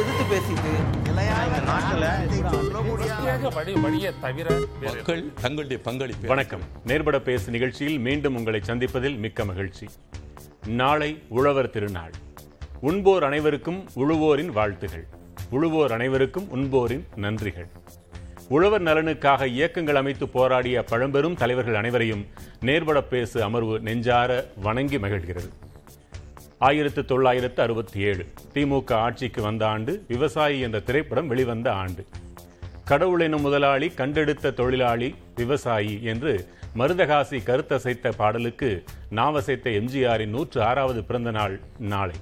எதிர்த்து பேசிட்டு. மக்கள் தங்களுடைய பங்களிப்பை வணக்கம். நேர்பட பேசு நிகழ்ச்சியில் மீண்டும் உங்களை சந்திப்பதில் மிக்க மகிழ்ச்சி. நாளை உழவர் திருநாள். உண்போர் அனைவருக்கும் உழுவோரின் வாழ்த்துகள். உழுவோர் அனைவருக்கும் உண்போரின் நன்றிகள். உழவர் நலனுக்காக இயக்கங்கள் அமைத்து போராடிய பழம்பெரும் தலைவர்கள் அனைவரையும் நேர்பட பேசு அமர்வு நெஞ்சார வணங்கி மகிழ்கிறது. ஆயிரத்து தொள்ளாயிரத்து அறுபத்தி ஏழு. திமுக ஆட்சிக்கு வந்த ஆண்டு விவசாயி என்ற திரைப்படம் வெளிவந்த ஆண்டு. கடவுள் எனும் முதலாளி கண்டெடுத்த தொழிலாளி விவசாயி என்று மருதகாசி கருத்தசைத்த பாடலுக்கு நாவசைத்த எம்ஜிஆரின் நூற்று ஆறாவது பிறந்த நாள் நாளை.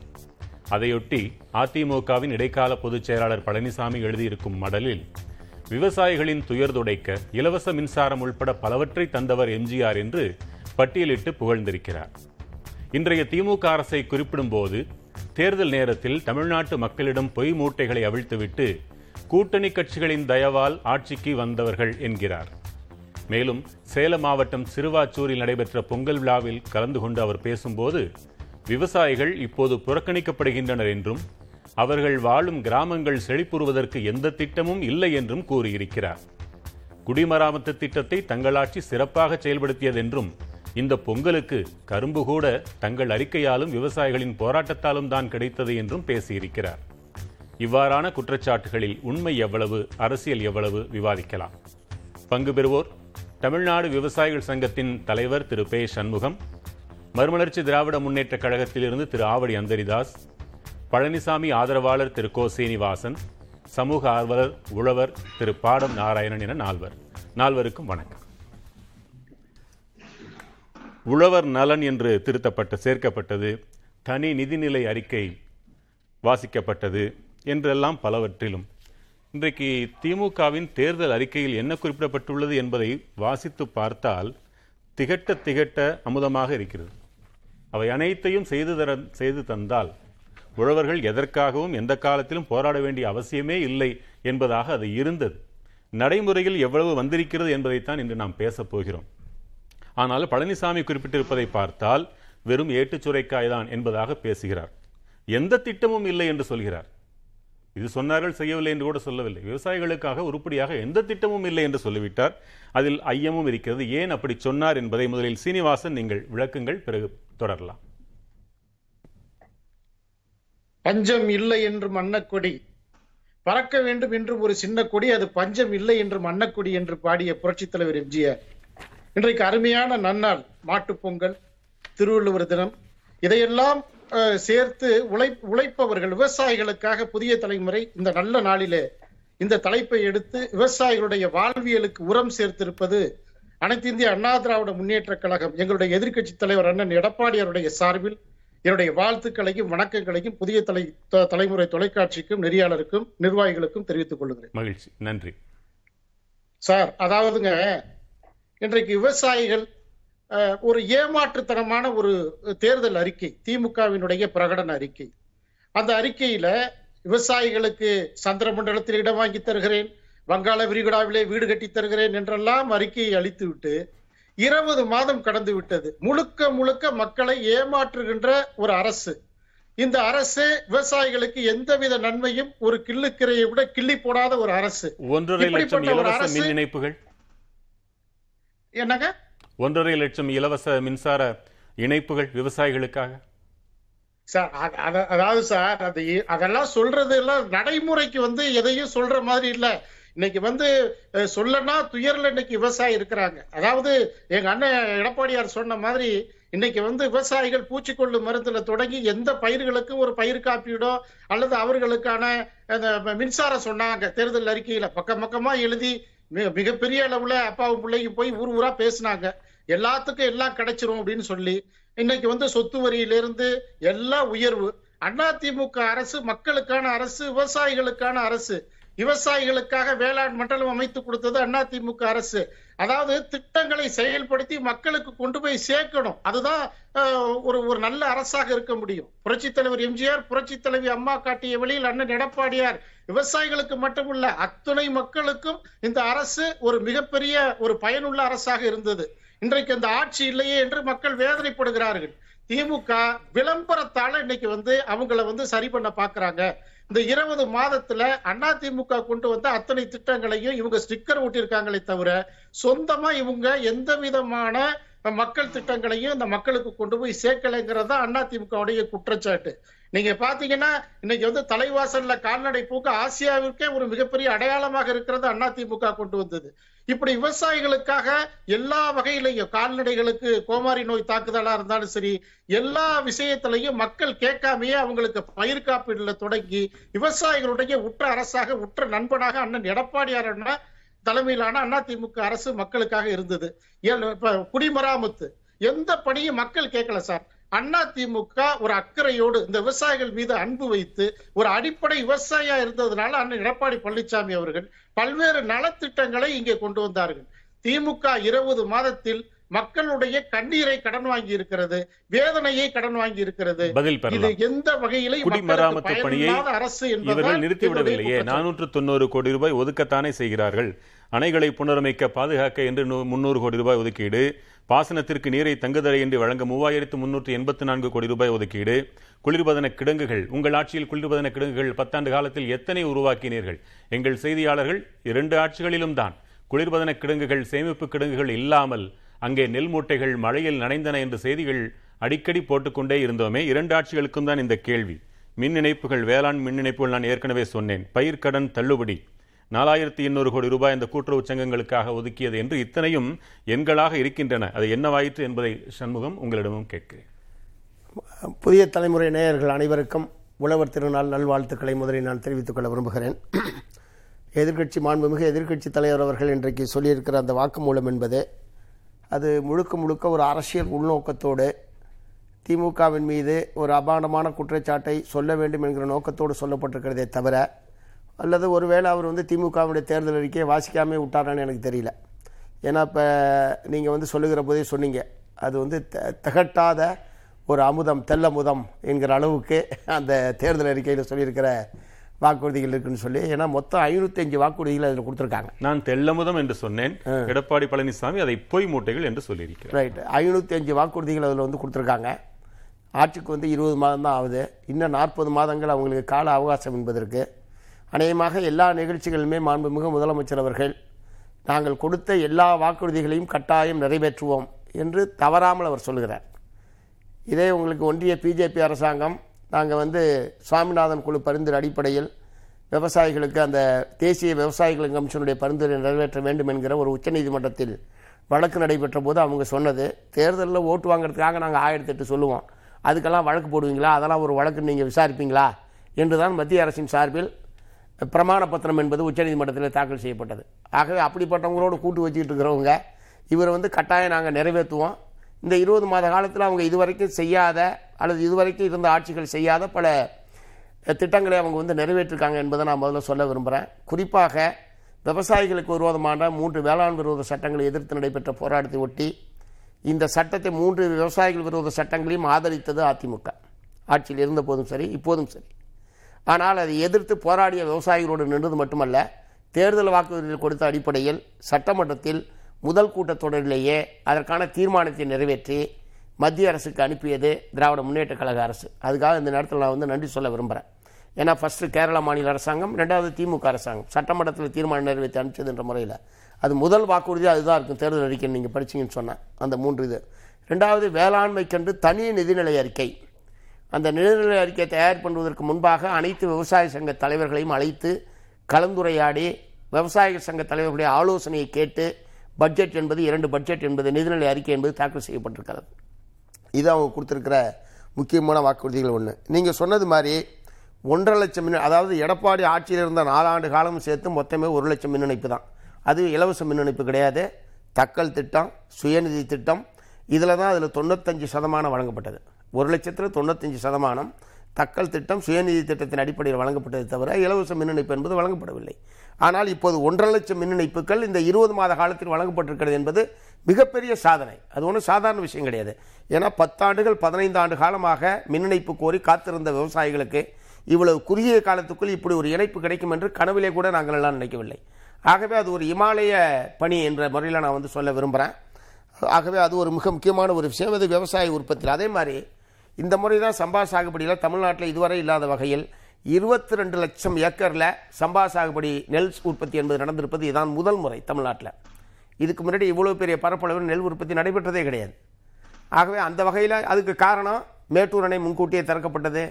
அதையொட்டி அதிமுகவின் இடைக்கால பொதுச் செயலாளர் பழனிசாமி எழுதியிருக்கும் மடலில் விவசாயிகளின் துயர் துடைக்க இலவச மின்சாரம் உள்பட பலவற்றை தந்தவர் எம்ஜிஆர் என்று பட்டியலிட்டு புகழ்ந்திருக்கிறார். இன்றைய திமுக அரசை குறிப்பிடும்போது தேர்தல் நேரத்தில் தமிழ்நாட்டு மக்களிடம் பொய் மூட்டைகளை அவிழ்த்துவிட்டு கூட்டணி கட்சிகளின் தயவால் ஆட்சிக்கு வந்தவர்கள் என்கிறார். மேலும் சேலம் மாவட்டம் சிறுவாச்சூரில் நடைபெற்ற பொங்கல் விழாவில் கலந்து கொண்டு அவர் பேசும்போது விவசாயிகள் இப்போது புறக்கணிக்கப்படுகின்றனர் என்றும் அவர்கள் வாழும் கிராமங்கள் செழிப்புறுவதற்கு எந்த திட்டமும் இல்லை என்றும் கூறியிருக்கிறார். குடிமராமத்து திட்டத்தை தங்களாட்சி சிறப்பாக செயல்படுத்தியதென்றும் இந்த பொங்கலுக்கு கரும்பு கூட தங்கள் அறிக்கையாலும் விவசாயிகளின் போராட்டத்தாலும் தான் கிடைத்தது என்றும் பேசியிருக்கிறார். இவ்வாறான குற்றச்சாட்டுகளில் உண்மை எவ்வளவு அரசியல் எவ்வளவு விவாதிக்கலாம். பங்கு பெறுவோர் தமிழ்நாடு விவசாயிகள் சங்கத்தின் தலைவர் திரு பே சண்முகம் மறுமலர்ச்சி திராவிட முன்னேற்ற கழகத்திலிருந்து திரு ஆவடி அந்தரிதாஸ் பழனிசாமி ஆதரவாளர் திரு கோ சீனிவாசன் சமூக ஆர்வலர் உழவர் திரு பாடம் நாராயணன் என நால்வர். நால்வருக்கும் வணக்கம். உழவர் நலன் என்று திருத்தப்பட்டு சேர்க்கப்பட்டது தனி நிதிநிலை அறிக்கை வாசிக்கப்பட்டது என்றெல்லாம் பலவற்றிலும். இன்றைக்கு திமுகவின் தேர்தல் அறிக்கையில் என்ன குறிப்பிடப்பட்டுள்ளது என்பதை வாசித்து பார்த்தால் திகட்ட திகட்ட அமுதமாக இருக்கிறது. அவை அனைத்தையும் செய்து தர செய்து தந்தால் உழவர்கள் எதற்காகவும் எந்த காலத்திலும் போராட வேண்டிய அவசியமே இல்லை என்பதாக அது இருந்தது. நடைமுறையில் எவ்வளவு வந்திருக்கிறது என்பதைத்தான் இன்று நாம் பேசப் போகிறோம். ஆனால் பழனிசாமி குறிப்பிட்டிருப்பதை பார்த்தால் வெறும் ஏட்டுச் தான் என்பதாக பேசுகிறார். எந்த திட்டமும் இல்லை என்று சொல்கிறார். இது சொன்னார்கள் செய்யவில்லை என்று கூட சொல்லவில்லை. விவசாயிகளுக்காக உருப்படியாக எந்த திட்டமும் இல்லை என்று சொல்லிவிட்டார். அதில் ஐயமும் இருக்கிறது. ஏன் அப்படி சொன்னார் என்பதை முதலில் சீனிவாசன் நீங்கள் விளக்குங்கள். பிறகு தொடரலாம். பஞ்சம் இல்லை என்று மன்னக்கொடி. பறக்க வேண்டும் என்று ஒரு சின்ன கொடி அது பஞ்சம் இல்லை என்று மன்னக்கொடி என்று பாடிய புரட்சித் தலைவர் எம்ஜிஆர் இன்றைக்கு அருமையான நன்னாள் மாட்டுப் பொங்கல் திருவள்ளுவர் தினம். இதையெல்லாம் சேர்த்து உழை உழைப்பவர்கள் விவசாயிகளுக்காக புதிய தலைமுறை இந்த நல்ல நாளிலே இந்த தலைப்பை எடுத்து விவசாயிகளுடைய வாழ்வியலுக்கு உரம் சேர்த்திருப்பது அனைத்து இந்திய அண்ணா திராவிட முன்னேற்ற கழகம் எங்களுடைய எதிர்க்கட்சி தலைவர் அண்ணன் எடப்பாடியாருடைய சார்பில் என்னுடைய வாழ்த்துக்களையும் வணக்கங்களையும் புதிய தலை தலைமுறை தொலைக்காட்சிக்கும் நெறியாளருக்கும் நிர்வாகிகளுக்கும் தெரிவித்துக் கொள்கிறேன். மகிழ்ச்சி. நன்றி. சார் அதாவதுங்க இன்றைக்கு விவசாயிகள் ஒரு ஏமாற்றுத்தனமான ஒரு தேர்தல் அறிக்கை திமுகவினுடைய பிரகடன அறிக்கை. அந்த அறிக்கையில விவசாயிகளுக்கு சந்திர மண்டலத்தில் இடம் வாங்கி தருகிறேன் வங்காள விரிகுடாவிலே வீடு கட்டி தருகிறேன் என்றெல்லாம் அறிக்கையை அளித்துவிட்டு இருபது மாதம் கடந்து விட்டது. முழுக்க முழுக்க மக்களை ஏமாற்றுகின்ற ஒரு அரசு. இந்த அரசு விவசாயிகளுக்கு எந்தவித நன்மையும் ஒரு கிள்ளுக்கிரையை விட கிள்ளி போடாத ஒரு அரசு. ஒன்றரை லட்சம் இலவச மின் இணைப்புகள். என்னங்க? ஒன்றரை லட்சம் இலவச மின்சார இணைப்புகள் விவசாயிகளுக்காக. சார் அத- அத- அதாவது சார் அது அதெல்லாம் சொல்றது எல்லாம் நடைமுறைக்கு வந்து எதையும் சொல்ற மாதிரி இல்ல. இன்னைக்கு வந்து சொல்லனா துயர்ல இன்னைக்கு விவசாயி இருக்கிறாங்க. அதாவது எங்க அண்ணன் எடப்பாடியார் சொன்ன மாதிரி இன்னைக்கு வந்து விவசாயிகள் பூச்சிக்கொல்லு மருந்துல தொடங்கி எந்த பயிர்களுக்கும் ஒரு பயிர் காப்பீடோ அல்லது அவர்களுக்கான அந்த மின்சாரம் சொன்னாங்க தேர்தல் அறிக்கையில பக்கம் பக்கமா எழுதி மிக மிகப்பெரிய அளவுல அப்பாவும் பிள்ளைக்கு போய் ஊர் ஊரா பேசினாங்க. எல்லாத்துக்கும் எல்லாம் கிடைச்சிரும் அப்படின்னு சொல்லி இன்னைக்கு வந்து சொத்து வரியிலிருந்து எல்லா உயர்வு. அதிமுக அரசு மக்களுக்கான அரசு விவசாயிகளுக்கான அரசு. விவசாயிகளுக்காக வேளாண் மண்டலம் அமைத்து கொடுத்தது அதிமுக அரசு. அதாவது திட்டங்களை செயல்படுத்தி மக்களுக்கு கொண்டு போய் சேர்க்கணும். அதுதான் ஒரு ஒரு நல்ல அரசாக இருக்க முடியும். புரட்சி தலைவர் எம்ஜிஆர் புரட்சி தலைவி அம்மா காட்டிய வழியில் அண்ணன் எடப்பாடியார் விவசாயிகளுக்கு மட்டுமல்ல அத்துணை மக்களுக்கும் இந்த அரசு ஒரு மிகப்பெரிய ஒரு பயனுள்ள அரசாக இருந்தது. இன்றைக்கு அந்த ஆட்சி இல்லையே என்று மக்கள் வேதனைப்படுகிறார்கள். திமுக விளம்பரத்தால இன்னைக்கு வந்து அவங்கள வந்து சரி பண்ண பாக்குறாங்க. இந்த இருபது மாதத்துல அண்ணா திமுக கொண்டு வந்த அத்தனை திட்டங்களையும் இவங்க ஸ்டிக்கர் ஒட்டியிருக்காங்களே தவிர சொந்தமா இவங்க எந்த விதமான மக்கள் திட்டங்களையும் இந்த மக்களுக்கு கொண்டு போய் சேர்க்கலைங்கிறது தான் அண்ணா திமுகவுடைய குற்றச்சாட்டு. நீங்க பாத்தீங்கன்னா இன்னைக்கு வந்து தலைவாசல்ல கால்நடை பூக்க ஆசியாவிற்கே ஒரு மிகப்பெரிய அடையாளமாக இருக்கிறது அண்ணா திமுக கொண்டு வந்தது. இப்படி விவசாயிகளுக்காக எல்லா வகையிலையும் கால்நடைகளுக்கு கோமாரி நோய் தாக்குதலா இருந்தாலும் சரி எல்லா விஷயத்திலையும் மக்கள் கேட்காமையே அவங்களுக்கு பயிர் காப்பீடுல தொடங்கி விவசாயிகளுடைய உற்ற அரசாக உற்ற நண்பனாக அண்ணன் எடப்பாடியார் அண்ணா தலைமையிலான அதிமுக அரசு மக்களுக்காக இருந்தது. குடிமராமத்து எந்த பணியும் மக்கள் கேட்கல சார். அண்ணா திமுக ஒரு அக்கறையோடு இந்த விவசாயிகள் மீது அன்பு வைத்து ஒரு அடிப்படை விவசாயியா இருந்ததுனால அண்ணன் எடப்பாடி பழனிசாமி அவர்கள் பல்வேறு நலத்திட்டங்களை இங்கே கொண்டு வந்தார்கள். திமுக இருபது மாதத்தில் மக்களுடைய கண்ணீரை கடன் வாங்கி இருக்கிறது வேதனையை கடன் வாங்கி இருக்கிறது. இது எந்த வகையிலும் குடிமராமத்து பணியை அரசு என்பதுதான் நிறுத்திவிடவில்லையே. நானூற்று தொண்ணூறு கோடி ரூபாய் ஒதுக்கத்தானே செய்கிறார்கள். அணைகளை புனரமைக்க பாதுகாக்க என்று முன்னூறு கோடி ரூபாய் ஒதுக்கீடு பாசனத்திற்கு நீரை தங்குதடையின்றி வழங்க மூவாயிரத்து முன்னூற்று எண்பத்தி நான்கு கோடி ரூபாய் ஒதுக்கீடு குளிர்பதன கிடங்குகள் உங்கள் ஆட்சியில் குளிர்பதன கிடங்குகள் பத்தாண்டு காலத்தில் எத்தனை உருவாக்கினீர்கள்? எங்கள் செய்தியாளர்கள் இரண்டு ஆட்சிகளிலும் தான். குளிர்பதன கிடங்குகள் சேமிப்பு கிடங்குகள் இல்லாமல் அங்கே நெல் மூட்டைகள் மழையில் நனைந்தன என்ற செய்திகள் அடிக்கடி போட்டுக்கொண்டே இருந்தோமே இரண்டு ஆட்சிகளுக்கும் தான் இந்த கேள்வி. மின் இணைப்புகள் வேளாண் மின் இணைப்புகள் நான் ஏற்கனவே சொன்னேன். பயிர்க்கடன் தள்ளுபடி. நாலாயிரத்தி எண்ணூறு கோடி ரூபாய் இந்த கூட்டுறவு சங்கங்களுக்காக ஒதுக்கியது என்று இத்தனையும் எண்களாக இருக்கின்றன. அது என்னவாயிற்று என்பதை சண்முகம் உங்களிடமும் கேட்கிறேன். புதிய தலைமுறை நேயர்கள் அனைவருக்கும் உழவர் திருநாள் நல்வாழ்த்துக்களை முதலில் நான் தெரிவித்துக் கொள்ள விரும்புகிறேன். எதிர்க்கட்சி மாண்புமிகு எதிர்க்கட்சி தலைவர் அவர்கள் இன்றைக்கு சொல்லியிருக்கிற அந்த வாக்குமூலம் என்பது அது முழுக்க முழுக்க ஒரு அரசியல் உள்நோக்கத்தோடு திமுகவின் மீது ஒரு அபாண்டமான குற்றச்சாட்டை சொல்ல வேண்டும் என்கிற நோக்கத்தோடு சொல்லப்பட்டிருக்கிறதே தவிர அல்லது ஒருவேளை அவர் வந்து திமுகவுடைய தேர்தல் அறிக்கையை வாசிக்காமே விட்டாரான்னு எனக்கு தெரியல. ஏன்னா இப்போ நீங்கள் வந்து சொல்லுகிற போதே சொன்னீங்க. அது வந்து த- திகட்டாத ஒரு அமுதம் தெல்லமுதம் என்கிற அளவுக்கு அந்த தேர்தல் அறிக்கையில் சொல்லியிருக்கிற வாக்குறுதிகள் இருக்குன்னு சொல்லி ஏன்னா மொத்தம் அஞ்சு வாக்குறுதிகள் அதில் கொடுத்துருக்காங்க. நான் தெல்லமுதம் என்று சொன்னேன். எடப்பாடி பழனிசாமி அதை பொய் மூட்டைகள் என்று சொல்லியிருக்கிறார். ரைட் ஐநூற்றி அஞ்சு வாக்குறுதிகள் அதில் வந்து கொடுத்துருக்காங்க. ஆட்சிக்கு வந்து இருபது மாதம் தான் ஆகுது. இன்னும் நாற்பது மாதங்கள் அவங்களுக்கு கால அவகாசம் என்பதற்கு அநேகமாக எல்லா நிகழ்ச்சிகளுமே மாண்புமிகு முதலமைச்சர் அவர்கள் நாங்கள் கொடுத்த எல்லா வாக்குறுதிகளையும் கட்டாயம் நிறைவேற்றுவோம் என்று தவறாமல் அவர் சொல்லுகிறார் இதே உங்களுக்கு ஒன்றிய பிஜேபி அரசாங்கம் நாங்கள் வந்து சுவாமிநாதன் குழு பரிந்துரை அடிப்படையில் விவசாயிகளுக்கு அந்த தேசிய விவசாயிகள் கமிஷனுடைய பரிந்துரை நிறைவேற்ற வேண்டும் என்கிற ஒரு உச்சநீதிமன்றத்தில் வழக்கு நடைபெற்ற போது அவங்க சொன்னது. தேர்தலில் ஓட்டு வாங்குறதுக்காக நாங்கள் ஆயிரத்தி எட்டு சொல்லுவோம். அதுக்கெல்லாம் வழக்கு போடுவீங்களா? அதெல்லாம் ஒரு வழக்கு நீங்கள் விசாரிப்பீங்களா? என்றுதான் மத்திய அரசின் சார்பில் பிரமாண பத்திரம் என்பது உச்சநீதிமன்றத்தில் தாக்கல் செய்யப்பட்டது. ஆகவே அப்படிப்பட்டவங்களோட கூட்டு வச்சுக்கிட்டு இருக்கிறவங்க இவர் வந்து கட்டாயம் நாங்கள் நிறைவேற்றுவோம். இந்த இருபது மாத காலத்தில் அவங்க இதுவரைக்கும் செய்யாத அல்லது இதுவரைக்கும் இருந்த ஆட்சிகள் செய்யாத பல திட்டங்களை அவங்க வந்து நிறைவேற்றிருக்காங்க என்பதை நான் முதல்ல சொல்ல விரும்புகிறேன் குறிப்பாக விவசாயிகளுக்கு விரோதமான மூன்று வேளாண் விரோத சட்டங்களை எதிர்த்து நடைபெற்ற போராட்டத்தை ஒட்டி இந்த சட்டத்தை மூன்று விவசாயிகள் விரோத சட்டங்களையும் ஆதரித்தது அதிமுக. ஆட்சியில் இருந்த போதும் சரி இப்போதும் சரி. ஆனால் அதை எதிர்த்து போராடிய விவசாயிகளோடு நின்றது மட்டுமல்ல தேர்தல் வாக்குறுதிகள் கொடுத்த அடிப்படையில் சட்டமன்றத்தில் முதல் கூட்டத்தொடரிலேயே அதற்கான தீர்மானத்தை நிறைவேற்றி மத்திய அரசுக்கு அனுப்பியது திராவிட முன்னேற்ற கழக அரசு. அதுக்காக இந்த நேரத்தில் நான் வந்து நன்றி சொல்ல விரும்புகிறேன் ஏன்னா ஃபஸ்ட்டு கேரள மாநில அரசாங்கம் ரெண்டாவது திமுக அரசாங்கம். சட்டமன்றத்தில் தீர்மானம் நிறைவேற்றி அனுப்பிச்சதுன்ற முறையில். அது முதல் வாக்குறுதி அதுதான் இருக்கும். தேர்தல் அறிக்கை நீங்கள் படிச்சீங்கன்னு சொன்னேன் அந்த மூன்று இது. ரெண்டாவது வேளாண்மைக்கென்று தனி நிதிநிலை அறிக்கை. அந்த நிதிநிலை அறிக்கையை தயார் பண்ணுவதற்கு முன்பாக அனைத்து விவசாய சங்க தலைவர்களையும் அழைத்து கலந்துரையாடி விவசாய சங்க தலைவர்களுடைய ஆலோசனையை கேட்டு பட்ஜெட் என்பது இரண்டு பட்ஜெட் என்பது நிதிநிலை அறிக்கை என்பது தாக்கல் செய்யப்பட்டிருக்கிறது. இது அவங்க கொடுத்துருக்கிற முக்கியமான வாக்குறுதிகள் ஒன்று நீங்கள் சொன்னது மாதிரி ஒன்றரை லட்சம் மின் அதாவது எடப்பாடி ஆட்சியில் இருந்த நாலாண்டு காலம் சேர்த்து மொத்தமே ஒரு லட்சம் மின் இணைப்பு தான். அது இலவச மின் இணைப்பு கிடையாது. தக்கல் திட்டம் சுயநிதி திட்டம் இதில் தான் அதில் தொண்ணூத்தஞ்சு சதமானம் வழங்கப்பட்டது. ஒரு லட்சத்தில் தொண்ணூத்தஞ்சு சதமானம் தக்கல் திட்டம் சுயநிதி திட்டத்தின் அடிப்படையில் வழங்கப்பட்டதை தவிர இலவச மின் இணைப்பு என்பது வழங்கப்படவில்லை. ஆனால் இப்போது ஒன்றரை லட்சம் மின் இணைப்புகள் இந்த இருபது மாத காலத்தில் வழங்கப்பட்டிருக்கிறது என்பது மிகப்பெரிய சாதனை. அது ஒன்றும் சாதாரண விஷயம் கிடையாது. ஏன்னா பத்தாண்டுகள் பதினைந்து ஆண்டு காலமாக மின் இணைப்பு கோரி காத்திருந்த விவசாயிகளுக்கு இவ்வளவு குறுகிய காலத்துக்குள் இப்படி ஒரு இணைப்பு கிடைக்கும் என்று கனவிலே கூட நாங்கள் எல்லாம் நினைக்கவில்லை. ஆகவே அது ஒரு இமாலய பணி என்ற முறையில் நான் வந்து சொல்ல விரும்புகிறேன் ஆகவே அது ஒரு மிக முக்கியமான ஒரு விஷயம். அது விவசாய உற்பத்தியில். அதே மாதிரி இந்த முறை தான் சம்பா சாகுபடியில் தமிழ்நாட்டில் இதுவரை இல்லாத வகையில் இருபத்தி ரெண்டு லட்சம் ஏக்கரில் சம்பா சாகுபடி நெல் உற்பத்தி என்பது நடந்திருப்பது இதுதான் முதல் முறை தமிழ்நாட்டில். இதுக்கு முன்னாடி இவ்வளோ பெரிய பரப்பளவில் நெல் உற்பத்தி நடைபெற்றதே கிடையாது. ஆகவே அந்த வகையில் அதுக்கு காரணம் மேட்டூர் அணை முன்கூட்டியே திறக்கப்பட்டது.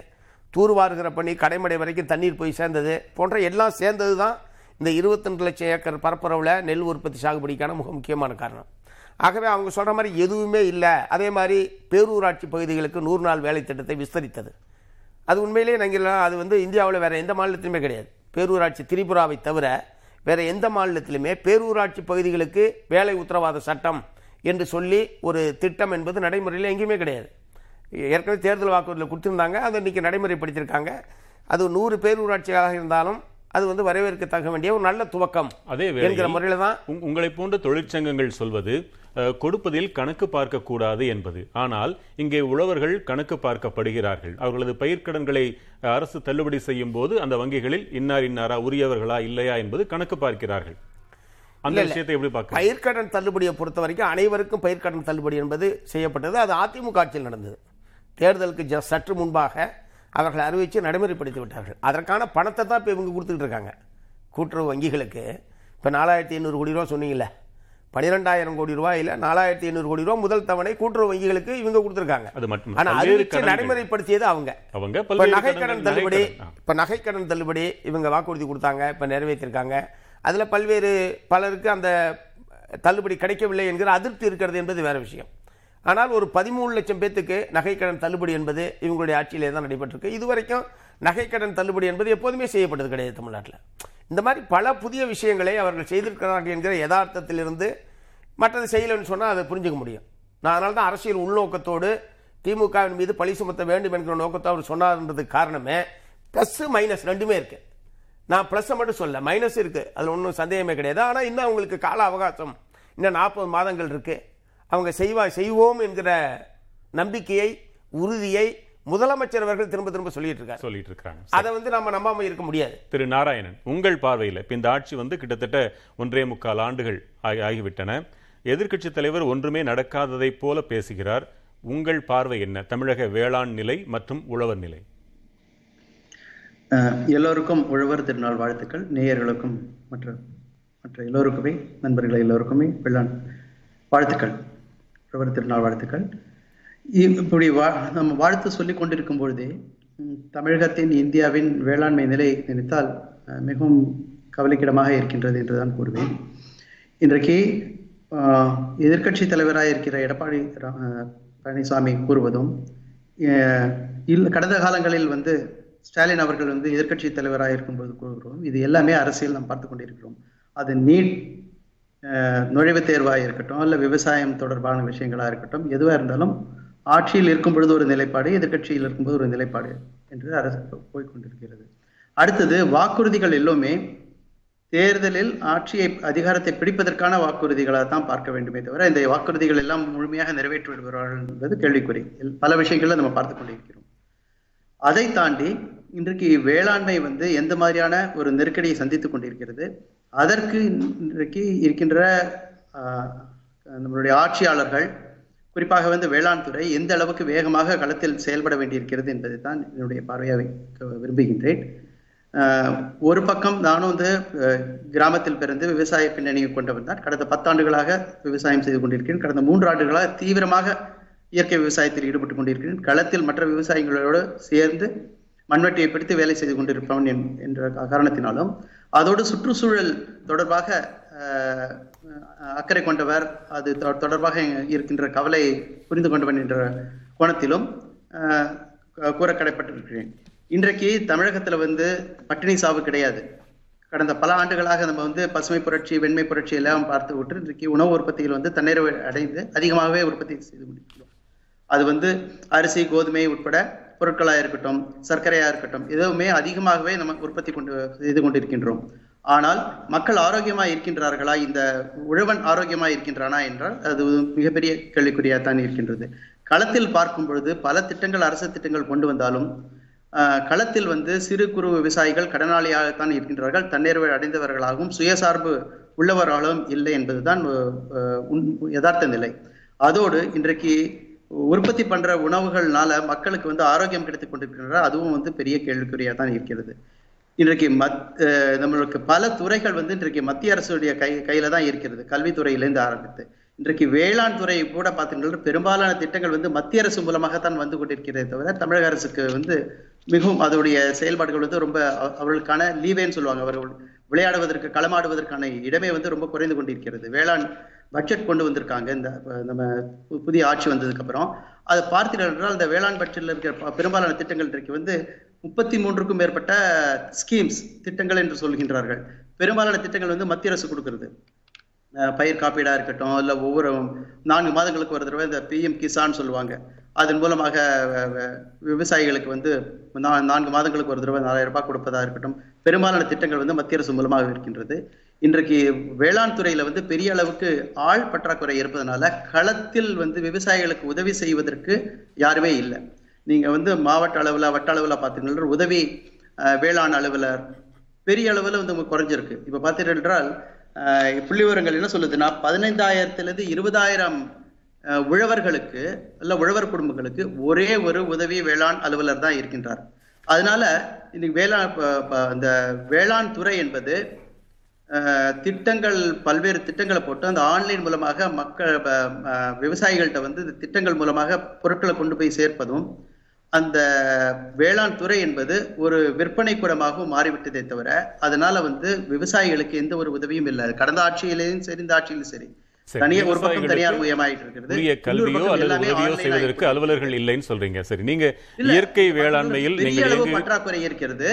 தூர்வாருகிற பணி கடைமடை வரைக்கும் தண்ணீர் போய் சேர்ந்தது போன்ற எல்லாம் சேர்ந்தது தான் இந்த 22 லட்சம் ஏக்கர் பரப்பளவில் நெல் உற்பத்தி சாகுபடிக்கான மிக முக்கியமான காரணம். ஆகவே அவங்க சொல்கிற மாதிரி எதுவுமே இல்லை. அதே மாதிரி பேரூராட்சி பகுதிகளுக்கு நூறு நாள் வேலை திட்டத்தை விஸ்தரித்தது. அது உண்மையிலேயே நாங்கள் அது வந்து இந்தியாவில் வேறு எந்த மாநிலத்திலுமே கிடையாது. பேரூராட்சி திரிபுராவை தவிர வேறு எந்த மாநிலத்திலுமே பேரூராட்சி பகுதிகளுக்கு வேலை உத்தரவாத சட்டம் என்று சொல்லி ஒரு திட்டம் என்பது நடைமுறையில் எங்கேயுமே கிடையாது. ஏற்கனவே தேர்தல் வாக்குறுதியில் கொடுத்துருந்தாங்க. அதை இன்றைக்கி நடைமுறைப்படுத்தியிருக்காங்க. அது நூறு பேரூராட்சியாக இருந்தாலும் அது வந்து வரவேற்கத்தக்க வேண்டிய ஒரு நல்ல துவக்கம் அதே என்கிற முறையில் தான் உங்- உங்களை போன்ற தொழிற்சங்கங்கள் சொல்வது கொடுப்பதில் கணக்கு பார்க்க கூடாது என்பது. ஆனால் இங்கே உழவர்கள் கணக்கு பார்க்கப்படுகிறார்கள். அவர்களது பயிர்க்கடன்களை அரசு தள்ளுபடி செய்யும் போது அந்த வங்கிகளில் இன்னார் இன்னாரா உரியவர்களா இல்லையா என்பது கணக்கு பார்க்கிறார்கள். அந்த விஷயத்தை எப்படி பார்க்க? பயிர்க்கடன் தள்ளுபடியை பொறுத்த வரைக்கும் அனைவருக்கும் பயிர்க்கடன் தள்ளுபடி என்பது செய்யப்பட்டது. அது அதிமுக ஆட்சியில் நடந்தது. தேர்தலுக்கு சற்று முன்பாக அவர்கள் அறிவித்து நடைமுறைப்படுத்தி விட்டார்கள். அதற்கான பணத்தை தான் இப்போ இவங்க கொடுத்துக்கிட்டு இருக்காங்க. கூட்டுறவு வங்கிகளுக்கு. இப்போ நாலாயிரத்தி ஐநூறு கோடி ரூபா சொன்னீங்கல்ல. பன்னிரெண்டாயிரம் கோடி ரூபாயில் நாலாயிரத்தி ஐநூறு கோடி ரூபா முதல் தவணை கூட்டுறவு வங்கிகளுக்கு இவங்க கொடுத்துருக்காங்க. அது மட்டும் ஆனா பல்வேறு அறிவிச்சு கடன்கள். நடைமுறைப்படுத்தியது அவங்க. அவங்க இப்ப நகைக்கடன் தள்ளுபடி. இப்ப நகைக்கடன் தள்ளுபடி இவங்க வாக்குறுதி கொடுத்தாங்க இப்ப நிறைவேற்றிருக்காங்க. அதுல பல்வேறு பலருக்கு அந்த தள்ளுபடி கிடைக்கவில்லை என்கிற அதிருப்தி இருக்கிறது என்பது வேற விஷயம். ஆனால் ஒரு பதிமூணு லட்சம் பேத்துக்கு நகைக்கடன் தள்ளுபடி என்பது இவங்களுடைய ஆட்சியிலே தான் நடைபெற்றிருக்கு. இதுவரைக்கும் நகைக்கடன் தள்ளுபடி என்பது எப்போதுமே செய்யப்பட்டது கிடையாது தமிழ்நாட்டில். இந்த மாதிரி பல புதிய விஷயங்களை அவர்கள் செய்திருக்கிறார்கள் என்கிற யதார்த்தத்திலிருந்து மற்றது செய்யலைன்னு சொன்னால் அதை புரிஞ்சுக்க முடியும். நான் அதனால தான் அரசியல் உள்நோக்கத்தோடு திமுகவின் மீது பழி சுமத்த வேண்டும் என்கிற நோக்கத்தை அவர் சொன்னார்ன்றதுக்கு காரணமே ப்ளஸ் மைனஸ் ரெண்டுமே இருக்கு. நான் ப்ளஸ்ஸை மட்டும் சொல்ல மைனஸ் இருக்கு. அதில் ஒன்றும் சந்தேகமே கிடையாது. ஆனால் இன்னும் அவங்களுக்கு கால அவகாசம் இன்னும் நாற்பது மாதங்கள் இருக்கு. அவங்க செய்வா செய்வோம் என்கிற நம்பிக்கையை உறுதியை முதலமைச்சர் அவர்கள் திரும்ப திரும்ப சொல்லிட்டு இருக்காரு சொல்லிட்டு இருக்காங்க அதை வந்து நம்ம நம்பாம இருக்க முடியாது. திரு நாராயணன் உங்கள் பார்வையில் இப்ப இந்த ஆட்சி வந்து கிட்டத்தட்ட ஒன்றே முக்கால் ஆண்டுகள் ஆகி- ஆகிவிட்டன. எதிர்க்கட்சி தலைவர் ஒன்றுமே நடக்காததைப் போல பேசுகிறார். உங்கள் பார்வை என்ன? தமிழக வேளாண் நிலை மற்றும் உழவர் நிலை. எல்லோருக்கும் உழவர் திருநாள் வாழ்த்துக்கள். நேயர்களுக்கும் மற்ற மற்ற எல்லோருக்குமே நண்பர்கள் எல்லோருக்குமே வெள்ளாண் வாழ்த்துக்கள். உழவர் திருநாள் வாழ்த்துக்கள். இப்படி வா நம்ம வாழ்த்து சொல்லி கொண்டிருக்கும் பொழுதே தமிழகத்தின் இந்தியாவின் வேளாண்மை நிலை நினைத்தால் மிகவும் கவலைக்கிடமாக இருக்கின்றது என்றுதான் கூறுவேன். இன்றைக்கு எதிர்கட்சி தலைவராக இருக்கிற எடப்பாடி ரா- பழனிசாமி கூறுவதும் கடந்த காலங்களில் வந்து ஸ்டாலின் அவர்கள் வந்து எதிர்க்கட்சி தலைவராக இருக்கும்போது கூறுகிறோம். இது எல்லாமே அரசியல் நாம் பார்த்து கொண்டிருக்கிறோம். அது நீட் நுழைவுத் தேர்வாக இருக்கட்டும் அல்ல விவசாயம் தொடர்பான விஷயங்களாக இருக்கட்டும் எதுவாக இருந்தாலும் ஆட்சியில் இருக்கும் பொழுது ஒரு நிலைப்பாடு எதிர்கட்சியில் இருக்கும்போது ஒரு நிலைப்பாடு என்று அரசு போய்க்கொண்டிருக்கிறது. அடுத்தது வாக்குறுதிகள் எல்லோமே தேர்தலில் ஆட்சியை அதிகாரத்தை பிடிப்பதற்கான வாக்குறுதிகளாக தான் பார்க்க வேண்டுமே தவிர இந்த வாக்குறுதிகள் எல்லாம் முழுமையாக நிறைவேற்றி விடுவார்கள் என்பது கேள்விக்குறி. எல்- பல விஷயங்களை நம்ம பார்த்து கொண்டிருக்கிறோம். அதை தாண்டி இன்றைக்கு வேளாண்மை வந்து எந்த மாதிரியான ஒரு நெருக்கடியை சந்தித்துக் கொண்டிருக்கிறது அதற்கு இன்றைக்கு இருக்கின்ற நம்மளுடைய ஆட்சியாளர்கள் குறிப்பாக வந்து வேளாண் துறை எந்த அளவுக்கு வேகமாக களத்தில் செயல்பட வேண்டியிருக்கிறது என்பதை தான் என்னுடைய பார்வையாக வைக்க விரும்புகின்றேன் ஒரு பக்கம் நானும் வந்து கிராமத்தில் பிறந்து விவசாய பின்னணியை கொண்டவன் தான். கடந்த பத்தாண்டுகளாக விவசாயம் செய்து கொண்டிருக்கிறேன். கடந்த மூன்று ஆண்டுகளாக தீவிரமாக இயற்கை விவசாயத்தில் ஈடுபட்டு கொண்டிருக்கிறேன். களத்தில் மற்ற விவசாயிகளோடு சேர்ந்து மண்வெட்டியை பிடித்து வேலை செய்து கொண்டிருப்பவன் என்ற காரணத்தினாலும் அதோடு சுற்றுச்சூழல் தொடர்பாக அக்கறை கொண்டவர் அது தொ- தொடர்பாக இருக்கின்ற கவலையை புரிந்து கொண்டவன் என்ற கோணத்திலும் கூற கடைப்பட்டிருக்கிறேன் இன்றைக்கு தமிழகத்துல வந்து பட்டினி சாவு கிடையாது. கடந்த பல ஆண்டுகளாக நம்ம வந்து பசுமை புரட்சி வெண்மை புரட்சி எல்லாம் பார்த்து விட்டு இன்றைக்கு உணவு உற்பத்தியில் வந்து தன்னிறைவு அடைந்து அதிகமாகவே உற்பத்தி செய்து முடிக்கிறோம் அது வந்து அரிசி கோதுமை உட்பட பொருட்களாக இருக்கட்டும் சர்க்கரையா இருக்கட்டும் எதுவுமே அதிகமாகவே நம்ம உற்பத்தி கொண்டு செய்து கொண்டிருக்கின்றோம். ஆனால் மக்கள் ஆரோக்கியமா இருக்கின்றார்களா? இந்த உழவன் ஆரோக்கியமா இருக்கின்றானா என்றால் அது மிகப்பெரிய கேள்விக்குறியாக தான் இருக்கின்றது. களத்தில் பார்க்கும் பொழுது பல திட்டங்கள் அரசு திட்டங்கள் கொண்டு வந்தாலும் களத்தில் வந்து சிறு குறு விவசாயிகள் கடனாளியாகத்தான் இருக்கின்றார்கள். தன்னிறைவு அடைந்தவர்களாகவும் சுயசார்பு உள்ளவர்களாகவும் இல்லை என்பதுதான் யதார்த்த நிலை. அதோடு இன்றைக்கு உற்பத்தி பண்ற உணவுகள்னால மக்களுக்கு வந்து ஆரோக்கியம் கிடைத்துக் கொண்டிருக்கின்றனர் அதுவும் வந்து பெரிய கேள்விக்குறியா தான் இருக்கிறது. இன்றைக்கு மத் நம்மளுக்கு பல துறைகள் வந்து இன்றைக்கு மத்திய அரசுடைய கை கையில தான் இருக்கிறது. கல்வித்துறையிலேருந்து ஆரம்பித்து. இன்றைக்கு வேளாண் துறை கூட பார்த்தீங்கன்னா பெரும்பாலான திட்டங்கள் வந்து மத்திய அரசு மூலமாகத்தான் வந்து கொண்டிருக்கிறதே தவிர தமிழக அரசுக்கு வந்து மிகவும் அதோடைய செயல்பாடுகள் வந்து ரொம்ப அவர்களுக்கான லீவேன்னு சொல்லுவாங்க. அவர்கள் விளையாடுவதற்கு களமாடுவதற்கான இடமே வந்து ரொம்ப குறைந்து கொண்டிருக்கிறது. வேளாண் பட்ஜெட் கொண்டு வந்திருக்காங்க. இந்த நம்ம பு- புதிய ஆட்சி வந்ததுக்கு அப்புறம் அதை பார்த்தீர்கள் என்றால் இந்த வேளாண் பட்ஜெட்ல இருக்கிற பெரும்பாலான திட்டங்கள் இன்றைக்கு வந்து முப்பத்தி மூன்றுக்கும் மேற்பட்ட ஸ்கீம்ஸ் திட்டங்கள் என்று சொல்கின்றார்கள். பெரும்பாலான திட்டங்கள் வந்து மத்திய அரசு கொடுக்கிறது. பயிர் காப்பீடா இருக்கட்டும் இல்ல ஒவ்வொரு நான்கு மாதங்களுக்கு ஒரு தடவை இந்த பிஎம் கிசான் சொல்லுவாங்க. அதன் மூலமாக விவசாயிகளுக்கு வந்து நான்கு மாதங்களுக்கு ஒரு தடவை நாலாயிரம் ரூபாய் கொடுப்பதா இருக்கட்டும். பெரும்பாலான திட்டங்கள் வந்து மத்திய அரசு மூலமாக இருக்கின்றது. இன்றைக்கு வேளாண் துறையில வந்து பெரிய அளவுக்கு ஆள் பற்றாக்குறை இருப்பதனால களத்தில் வந்து விவசாயிகளுக்கு உதவி செய்வதற்கு யாருமே இல்லை. நீங்க வந்து மாவட்ட அளவில் வட்ட அளவில் பார்த்தீங்கன்னா உதவி வேளாண் அலுவலர் பெரிய அளவில் வந்து குறைஞ்சிருக்கு. இப்போ பார்த்தீர்கள் என்றால் புள்ளி விவரங்கள் என்ன சொல்லுதுன்னா பதினைந்தாயிரத்துலேருந்து இருபதாயிரம் உழவர்களுக்கு இல்ல உழவர் குடும்பங்களுக்கு ஒரே ஒரு உதவி வேளாண் அலுவலர் தான் இருக்கின்றார். அதனால இன்னைக்கு வேளாண் ப- இந்த வேளாண் துறை என்பது திட்டங்கள் பல்வேறு திட்டங்களை போட்டு அந்த ஆன்லைன் மூலமாக மக்கள் விவசாயிகள்கிட்ட வந்து இந்த திட்டங்கள் மூலமாக பொருட்களை கொண்டு போய் சேர்ப்பதும் அந்த வேளாண் துறை என்பது ஒரு விற்பனை கூடமாகவும் மாறிவிட்டதே தவிர அதனால வந்து விவசாயிகளுக்கு எந்த ஒரு உதவியும் இல்லை. கடந்த ஆட்சியிலேயும் சரி இந்த ஆட்சியிலும் சரி. சரி, தனியா ஒரு பக்கம் விவசாயிகளுக்கு தனியார் மயமாயிட்டு இருக்கிறது உரிய இன்னொரு கல்வியோ பக்கம் அல்லது எல்லாமே உதவியோ online செய்வதற்கு ஆயிட்டு அலுவலர்கள் இல்லைன்னு சொல்றீங்க. சரி நீங்க இல்ல, இயற்கை அது வேளாண்மையில் ஒரு பெரிய நீங்கள் அளவு எங்கு பற்றாக்குறை இருக்கிறது.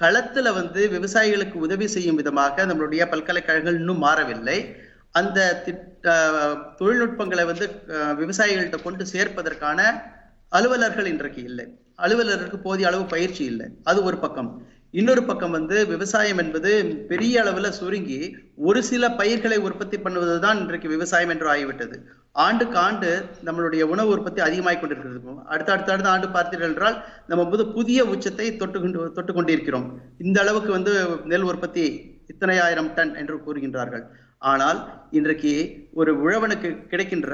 களத்துல வந்து விவசாயிகளுக்கு உதவி செய்யும் விதமாக நம்மளுடைய பல்கலைக்கழகங்கள் இன்னும் மாறவில்லை. அந்த திட்ட தொழில்நுட்பங்களை வந்து விவசாயிகள்கிட்ட கொண்டு சேர்ப்பதற்கான அலுவலர்கள் இன்றைக்கு இல்லை. அலுவலருக்கு போதிய அளவு பயிற்சி இல்லை. அது ஒரு பக்கம். இன்னொரு பக்கம் வந்து விவசாயம் என்பது பெரிய அளவுல சுருங்கி ஒரு சில பயிர்களை உற்பத்தி பண்ணுவதுதான் இன்றைக்கு விவசாயம் என்று ஆகிவிட்டது. ஆண்டுக்கு ஆண்டு நம்மளுடைய உணவு உற்பத்தி அதிகமாகிக் கொண்டிருக்கிறது. அடுத்த அடுத்த அடுத்த ஆண்டு பார்த்தீர்கள் என்றால் நம்ம புது புதிய உச்சத்தை தொட்டு கொண்டு தொட்டு கொண்டிருக்கிறோம். இந்த அளவுக்கு வந்து நெல் உற்பத்தி இத்தனை ஆயிரம் டன் என்று கூறுகின்றார்கள். ஆனால் இன்றைக்கு ஒரு உழவனுக்கு கிடைக்கின்ற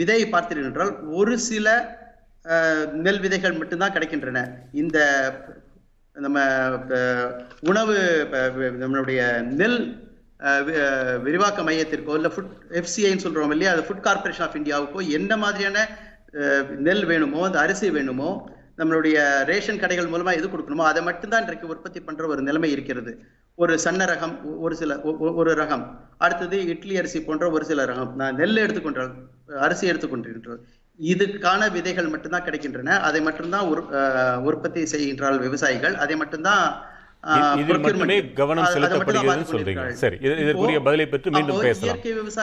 விதையை பார்த்தீர்கள் என்றால் ஒரு சில நெல் விதைகள் மட்டும்தான் கிடைக்கின்றன. இந்த நம்ம உணவு நம்மளுடைய நெல் விரிவாக்க மையத்திற்கோ இல்லை ஃபுட் எஃப்சிஐன்னு சொல்றோம் இல்லையா அது ஃபுட் கார்பரேஷன் ஆஃப் இந்தியாவுக்கோ என்ன மாதிரியான நெல் வேணுமோ அந்த அரிசி வேணுமோ நம்மளுடைய ரேஷன் கடைகள் மூலமா எது கொடுக்கணுமோ அதை மட்டும்தான் இன்றைக்கு உற்பத்தி பண்ற ஒரு நிலைமை இருக்கிறது. ஒரு சன்ன ரகம் ஒரு சில ஒ- ஒரு ரகம். அடுத்தது இட்லி அரிசி போன்ற ஒரு சில ரகம். நான் நெல் எடுத்துக்கொண்ட அரிசி எடுத்துக்கொண்டிருக்கிறோம் இதுக்கான விதைகள் மட்டும்தான் கிடைக்கின்றன. அதை மட்டும்தான் உற்பத்தி செய்கின்றார்கள் விவசாயிகள். அதை மட்டும்தான் கவனம் பார்த்துக் சொல்றீங்க. சரி இது- இதற்குரிய பதிலை பெற்று மீண்டும் பேசலாம்.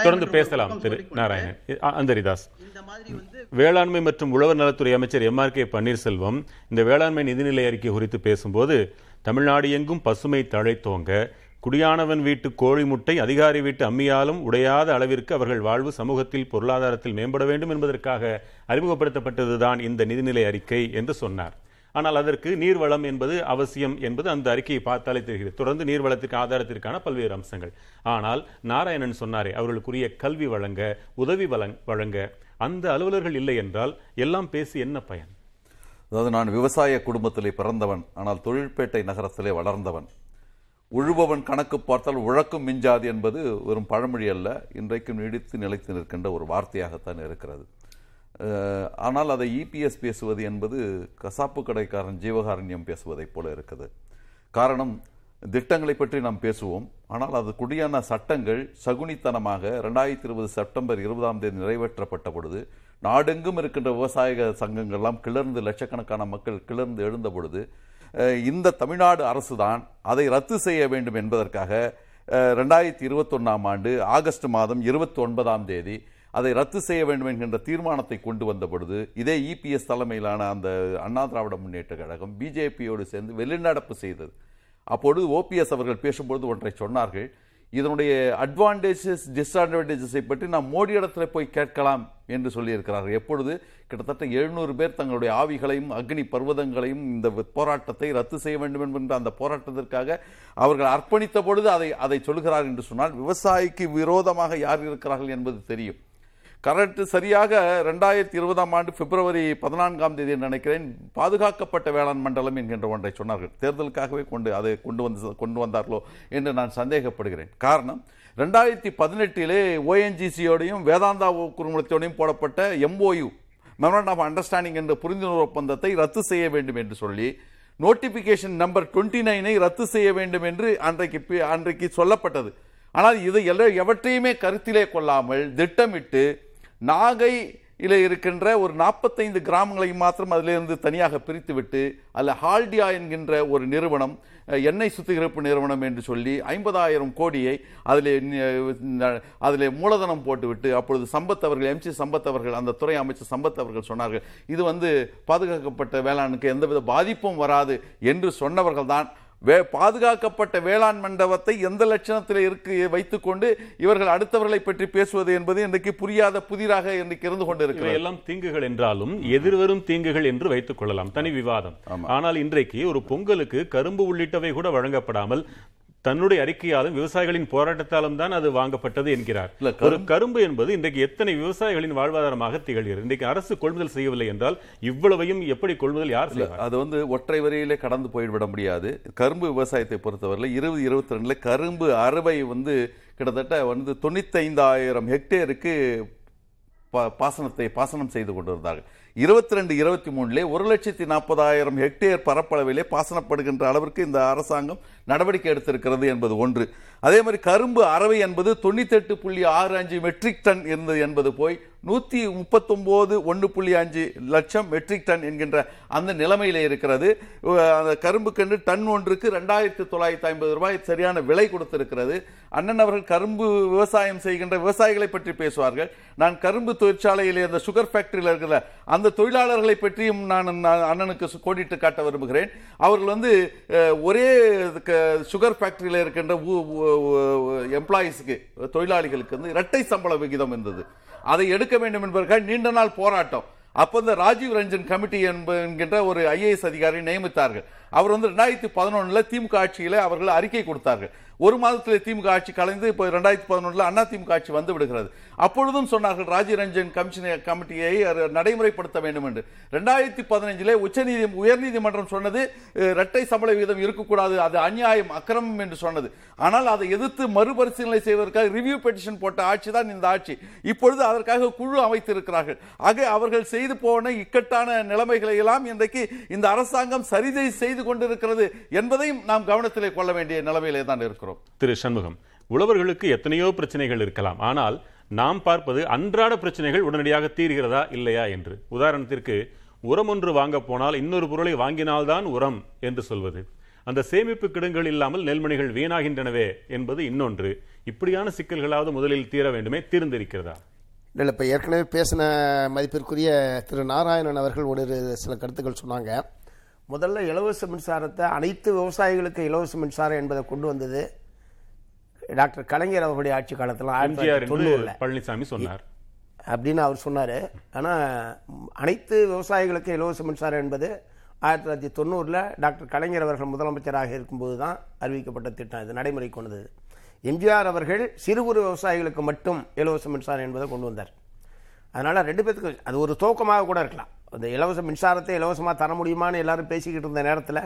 தொடர்ந்து பேசலாம். திரு நாராயணன் அந்தரிதாஸ். வேளாண்மை மற்றும் உழவர் நலத்துறை அமைச்சர் எம் ஆர் கே பன்னீர்செல்வம் இந்த வேளாண்மை நிதிநிலை அறிக்கை குறித்து பேசும்போது தமிழ்நாடு எங்கும் பசுமை தழைத்தோங்க குடியானவன் வீட்டு கோழி முட்டை அதிகாரி வீட்டு அம்மியாலும் உடையாத அளவிற்கு அவர்கள் வாழ்வு சமூகத்தில் பொருளாதாரத்தில் மேம்பட வேண்டும் என்பதற்காக அறிமுகப்படுத்தப்பட்டதுதான் இந்த நிதிநிலை அறிக்கை என்று சொன்னார். ஆனால் அதற்கு நீர்வளம் என்பது அவசியம் என்பது அந்த அறிக்கையை பார்த்தாலே தெரிகிறது. தொடர்ந்து நீர்வளத்திற்கு ஆதாரத்திற்கான பல்வேறு அம்சங்கள். ஆனால் நாராயணன் சொன்னாரே அவர்களுக்குரிய கல்வி வழங்க உதவி வழங்க. அந்த அலுவலர்கள் இல்லை என்றால் எல்லாம் பேசி என்ன பயன்? அதாவது நான் விவசாய குடும்பத்திலே பிறந்தவன் ஆனால் தொழில்பேட்டை நகரத்திலே வளர்ந்தவன். உழுபவன் கணக்கு பார்த்தால் உழக்கும் மிஞ்சாது என்பது வெறும் பழமொழி அல்ல. இன்றைக்கும் நீடித்து நிலைத்து நிற்கின்ற ஒரு வார்த்தையாகத்தான் இருக்கிறது. ஆனால் அதை இபிஎஸ் பேசுவது என்பது கசாப்பு கடைக்காரன் ஜீவகாரண்யம் பேசுவதைப் போல இருக்குது. காரணம் திட்டங்களை பற்றி நாம் பேசுவோம். ஆனால் அது குடியான சட்டங்கள் சகுனித்தனமாக ரெண்டாயிரத்தி இருபது செப்டம்பர் இருபதாம் தேதி நிறைவேற்றப்பட்ட பொழுது நாடெங்கும் இருக்கின்ற விவசாய சங்கங்கள்லாம் கிளர்ந்து லட்சக்கணக்கான மக்கள் கிளர்ந்து எழுந்த பொழுது இந்த தமிழ்நாடு அரசுதான் அதை ரத்து செய்ய வேண்டும் என்பதற்காக ரெண்டாயிரத்தி இருபத்தொன்னாம் ஆண்டு ஆகஸ்ட் மாதம் இருபத்தி ஒன்பதாம் தேதி அதை ரத்து செய்ய வேண்டும் என்கின்ற தீர்மானத்தை கொண்டு வந்த பொழுது இதே இபிஎஸ் தலைமையிலான அந்த அண்ணா திராவிட முன்னேற்ற கழகம் பிஜேபியோடு சேர்ந்து வெளிநடப்பு செய்தது. அப்பொழுது ஓபிஎஸ் அவர்கள் பேசும்பொழுது ஒன்றை சொன்னார்கள் இதனுடைய அட்வான்டேஜஸ் டிஸ்அட்வான்டேஜஸை பற்றி நாம் மோடி இடத்துல போய் கேட்கலாம் என்று சொல்லியிருக்கிறார்கள். எப்பொழுது? கிட்டத்தட்ட எழுநூறு பேர் தங்களுடைய ஆவிகளையும் அக்னி பர்வதங்களையும் இந்த போராட்டத்தை ரத்து செய்ய வேண்டும் என்கின்ற அந்த போராட்டத்திற்காக அவர்கள் அர்ப்பணித்த பொழுது அதை அதை சொல்கிறார் என்று சொன்னால் விவசாயிக்கு விரோதமாக யார் இருக்கிறார்கள் என்பது தெரியும். கரெக்ட் சரியாக ரெண்டாயிரத்தி இருபதாம் ஆண்டு பிப்ரவரி பதினான்காம் தேதி நினைக்கிறேன். பாதுகாக்கப்பட்ட வேளாண் மண்டலம் என்கின்ற ஒன்றை சொன்னார்கள். தேர்தலுக்காகவே கொண்டு அதை கொண்டு வந்து கொண்டு வந்தார்களோ என்று நான் சந்தேகப்படுகிறேன். காரணம் ரெண்டாயிரத்தி பதினெட்டிலே ஓஎன்ஜிசியோடையும் வேதாந்தா குறுநிலத்தோடையும் போடப்பட்ட எம்ஓயு மெமரண்ட் ஆஃப் அண்டர்ஸ்டாண்டிங் என்ற புரிந்துணர்வு ஒப்பந்தத்தை ரத்து செய்ய வேண்டும் என்று சொல்லி நோட்டிபிகேஷன் நம்பர் டுவெண்ட்டி நைனை ரத்து செய்ய வேண்டும் என்று அன்றைக்கு பி- அன்றைக்கு சொல்லப்பட்டது. ஆனால் இதை எல்லா எவற்றையுமே கருத்திலே கொள்ளாமல் திட்டமிட்டு நாகையில் இருக்கின்ற ஒரு நாற்பத்தைந்து கிராமங்களை மாத்திரம் அதிலிருந்து தனியாக பிரித்துவிட்டு அதில் ஹால்டியா என்கின்ற ஒரு நிறுவனம் எண்ணெய் சுத்திகரிப்பு நிறுவனம் என்று சொல்லி ஐம்பதாயிரம் கோடியை அதில் அதில் மூலதனம் போட்டுவிட்டு அப்பொழுது சம்பத் அவர்கள் எம்சி சம்பத் அவர்கள் அந்த துறை அமைச்சர் சம்பத் அவர்கள் சொன்னார்கள் இது வந்து பாதுகாக்கப்பட்ட வேளாண்க்கு எந்தவித பாதிப்பும் வராது என்று சொன்னவர்கள் தான் வே பாதுகாக்கப்பட்ட வேளாண் மண்டபத்தை எந்த லட்சணத்தில் இருக்கு வைத்துக்கொண்டு இவர்கள் அடுத்தவர்களை பற்றி பேசுவது என்பது இன்றைக்கு புரியாத புதிராக இன்றைக்கு இருந்து கொண்டிருக்கிறது. இவையெல்லாம் தீங்குகள் என்றாலும் எதிர்வரும் தீங்குகள் என்று வைத்துக் கொள்ளலாம். தனி விவாதம். ஆனால் இன்றைக்கு ஒரு பொங்கலுக்கு கரும்பு உள்ளிட்டவை கூட வழங்கப்படாமல் தன்னுடைய அறிக்கையாலும் விவசாயிகளின் போராட்டத்தாலும் தான் அது வாங்கப்பட்டது என்கிறார். ஒரு கரும்பு என்பது இன்றைக்கு எத்தனை விவசாயிகளின் வாழ்வாதாரமாக திகழ்கிறது? இன்றைக்கு அரசு கொள்முதல் செய்யவில்லை என்றால் இவ்வளவையும் எப்படி கொள்முதல் யார் அது வந்து ஒற்றை வரியிலே கடந்து போய்விட முடியாது. கரும்பு விவசாயத்தை பொறுத்தவரையில் இருபது இருபத்தி ரெண்டுல கரும்பு அறுவை வந்து கிட்டத்தட்ட வந்து தொண்ணூத்தைந்தாயிரம் ஹெக்டேருக்கு பாசனத்தை பாசனம் செய்து கொண்டிருந்தார்கள். இருபத்தி ரெண்டு இருபத்தி மூணுலே ஒரு லட்சத்தி நாற்பதாயிரம் ஹெக்டேர் பரப்பளவிலே பாசனப்படுகின்ற அளவிற்கு இந்த அரசாங்கம் நடவடிக்கை எடுத்திருக்கிறது என்பது ஒன்று. அதே மாதிரி கரும்பு அரவை என்பது தொண்ணூத்தெட்டு புள்ளி ஆறு அஞ்சு மெட்ரிக் டன் இருந்தது என்பது போய் நூற்றி முப்பத்தொம்போது ஒன்று புள்ளி அஞ்சு லட்சம் மெட்ரிக் டன் என்கின்ற அந்த நிலைமையில் இருக்கிறது. அந்த அந்த கரும்புக்கன்று டன் ஒன்றுக்கு ரெண்டாயிரத்து தொள்ளாயிரத்து ஐம்பது ரூபாய் சரியான விலை கொடுத்திருக்கிறது. அண்ணன் அவர்கள் கரும்பு விவசாயம் செய்கின்ற விவசாயிகளை பற்றி பேசுவார்கள். நான் கரும்பு தொழிற்சாலையில் அந்த சுகர் ஃபேக்டரியில் இருக்கிற அந்த தொழிலாளர்களை பற்றியும் நான் அண்ணனுக்கு கோடிட்டு காட்ட விரும்புகிறேன். அவர்கள் வந்து ஒரே சுகர் ஃபேக்டரியில் இருக்கின்ற எம்ப்ளாயீஸ்க்கு தொழிலாளிகளுக்கு வந்து இரட்டை சம்பள விகிதம் இருந்தது. அதை எடுக்க வேண்டும் என்பதற்காக நீண்ட நாள் போராட்டம். அப்போ இந்த ராஜீவ் ரஞ்சன் கமிட்டி என்கின்ற ஒரு ஐஏஎஸ் அதிகாரி நியமித்தார்கள். அவர் வந்து ரெண்டாயிரத்தி பதினொன்னுல திமுக ஆட்சியில் அவர்கள் அறிக்கை கொடுத்தார்கள். ஒரு மாதத்தில் திமுக ஆட்சி கலைந்து இப்போ ரெண்டாயிரத்தி பதினொன்றில் அண்ணா திமுக ஆட்சி வந்து விடுகிறது. அப்பொழுதும் சொன்னார்கள் ராஜீவ் ரஞ்சன் கமிஷன் கமிட்டியை நடைமுறைப்படுத்த வேண்டும் என்று ரெண்டாயிரத்தி பதினஞ்சிலே உச்சநீதி உயர்நீதிமன்றம் சொன்னது இரட்டை சம்பள விகிதம் இருக்கக்கூடாது அது அநியாயம் அக்கிரமம் என்று சொன்னது. ஆனால் அதை எதிர்த்து மறுபரிசீலனை செய்வதற்காக ரிவ்யூ பெட்டிஷன் போட்ட ஆட்சி தான் இந்த ஆட்சி. இப்பொழுது அதற்காக குழு அமைத்திருக்கிறார்கள். ஆக அவர்கள் செய்து போன இக்கட்டான நிலைமைகளை எல்லாம் இன்றைக்கு இந்த அரசாங்கம் சரிதை செய்து கொண்டிருக்கிறது என்பதையும் நாம் கவனத்திலே கொள்ள வேண்டிய நிலைமையிலே தான் இருக்கிறோம். திரு சண்முகம் உழவர்களுக்கு எத்தனையோ பிரச்சனைகள் இருக்கலாம். ஆனால் நாம் பார்ப்பது அன்றாட பிரச்சனைகள் உடனடியாக தீர்கிறதா இல்லையா என்று. உதாரணத்திற்கு உரம் ஒன்று வாங்க போனால் இன்னொரு பொருளை வாங்கினால்தான் உரம் என்று சொல்வது. அந்த சேமிப்பு கிடங்குகள் இல்லாமல் நெல்மணிகள் வீணாகின்றனவே என்பது இன்னொன்று. இப்படியான சிக்கல்களாவது முதலில் தீர வேண்டுமே தீர்ந்திருக்கிறதா? இல்லை இப்போ ஏற்கனவே பேசின மதிப்பிற்குரிய திரு. நாராயணன் அவர்கள் ஒரு சில கருத்துக்கள் சொன்னாங்க. முதல்ல இலவச மின்சாரத்தை அனைத்து விவசாயிகளுக்கு இலவச மின்சாரம் என்பதை கொண்டு வந்தது. டாக்டர் கலைஞர் அவர்களுடைய ஆட்சி காலத்தில் ஆயிரத்தி தொண்ணூறில். பழனிசாமி சொன்னார். அப்படின்னு அவர் சொன்னார். ஆனால் அனைத்து விவசாயிகளுக்கும் இலவச மின்சாரம் என்பது ஆயிரத்தி தொள்ளாயிரத்தி தொண்ணூறில் டாக்டர் கலைஞர் அவர்கள் முதலமைச்சராக இருக்கும்போது தான் அறிவிக்கப்பட்ட திட்டம். இது நடைமுறைக்கு வந்தது எம்ஜிஆர் அவர்கள் சிறு குறு விவசாயிகளுக்கு மட்டும் இலவச மின்சாரம் என்பதை கொண்டு வந்தார். அதனால் ரெண்டு பேத்துக்கு அது ஒரு துவக்கமாக கூட இருக்கலாம். அந்த இலவச மின்சாரத்தை இலவசமாக தர முடியுமான்னு எல்லாரும் பேசிக்கிட்டு இருந்த நேரத்தில்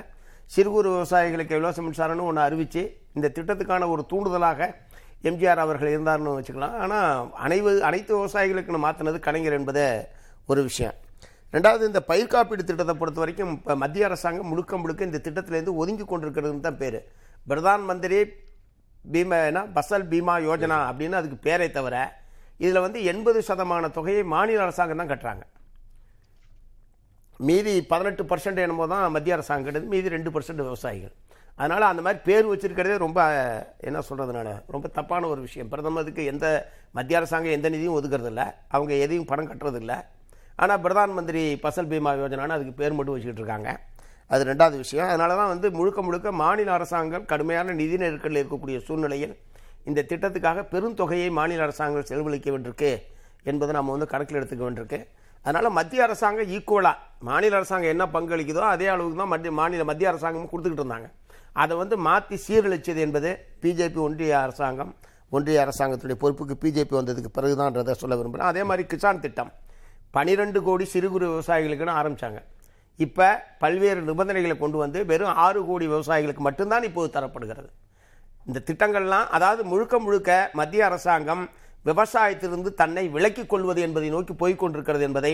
சிறு குறு விவசாயிகளுக்கு இலவச மின்சாரம்னு ஒன்று அறிவித்து இந்த திட்டத்துக்கான ஒரு தூண்டுதலாக எம்ஜிஆர் அவர்கள் இருந்தார்னு வச்சுக்கலாம். ஆனால் அனைவு அனைத்து விவசாயிகளுக்குன்னு மாற்றினது கலைஞர் என்பதே ஒரு விஷயம். ரெண்டாவது இந்த பயிர் காப்பீடு திட்டத்தை பொறுத்த வரைக்கும் இப்போ மத்திய அரசாங்கம் முழுக்க முழுக்க இந்த திட்டத்திலேருந்து ஒதுங்கி கொண்டிருக்கிறதுன்னு தான் பேர். பிரதான் மந்திரி பீமா என்ன பசல் பீமா யோஜனா அப்படின்னு அதுக்கு பேரை தவிர இதில் வந்து எண்பது சதமான தொகையை மாநில அரசாங்கம் தான் கட்டுறாங்க. மீதி பதினெட்டு பர்சன்ட் என்னமோ தான் மத்திய அரசாங்கம் கிடையாது மீதி ரெண்டு பர்சன்ட் விவசாயிகள். அதனால் அந்த மாதிரி பேர் வச்சிருக்கிறதே ரொம்ப என்ன சொல்கிறதுனால ரொம்ப தப்பான ஒரு விஷயம். பிரதமருக்கு எந்த மத்திய அரசாங்கம் எந்த நிதியும் ஒதுக்கறதில்ல. அவங்க எதையும் பணம் கட்டுறதில்ல. ஆனால் பிரதான் மந்திரி பசல் பீமா யோஜனான்னு அதுக்கு பேர் மட்டும் வச்சுக்கிட்டு இருக்காங்க. அது ரெண்டாவது விஷயம். அதனால தான் வந்து முழுக்க முழுக்க மாநில அரசாங்கம் கடுமையான நிதி நெருக்கடியில் இருக்கக்கூடிய சூழ்நிலையில் இந்த திட்டத்துக்காக பெருந்தொகையை மாநில அரசாங்கம் செலவழிக்க வேண்டியிருக்கு என்பதை நம்ம வந்து கணக்கில் எடுத்துக்க வேண்டியிருக்கு. அதனால் மத்திய அரசாங்கம் ஈக்குவலாக மாநில அரசாங்கம் என்ன பங்களிக்குதோ அதே அளவுக்கு தான் மத்திய மாநில மத்திய அரசாங்கமும் கொடுத்துக்கிட்டு இருந்தாங்க. அதை வந்து மாற்றி சீரழிச்சது என்பது பிஜேபி ஒன்றிய அரசாங்கம் ஒன்றிய அரசாங்கத்துடைய பொறுப்புக்கு பிஜேபி வந்ததுக்கு பிறகுதான்றதை சொல்ல விரும்புகிறேன் அதே மாதிரி கிசான் திட்டம். பனிரெண்டு கோடி சிறு குறு விவசாயிகளுக்குன்னு ஆரம்பித்தாங்க இப்போ பல்வேறு நிபந்தனைகளை கொண்டு வந்து வெறும் ஆறு கோடி விவசாயிகளுக்கு மட்டும்தான் இப்போது தரப்படுகிறது. இந்த திட்டங்கள்லாம் அதாவது முழுக்க முழுக்க மத்திய அரசாங்கம் விவசாயத்திலிருந்து தன்னை விலக்கிக் கொள்வது என்பதை நோக்கி போய்கொண்டிருக்கிறது என்பதை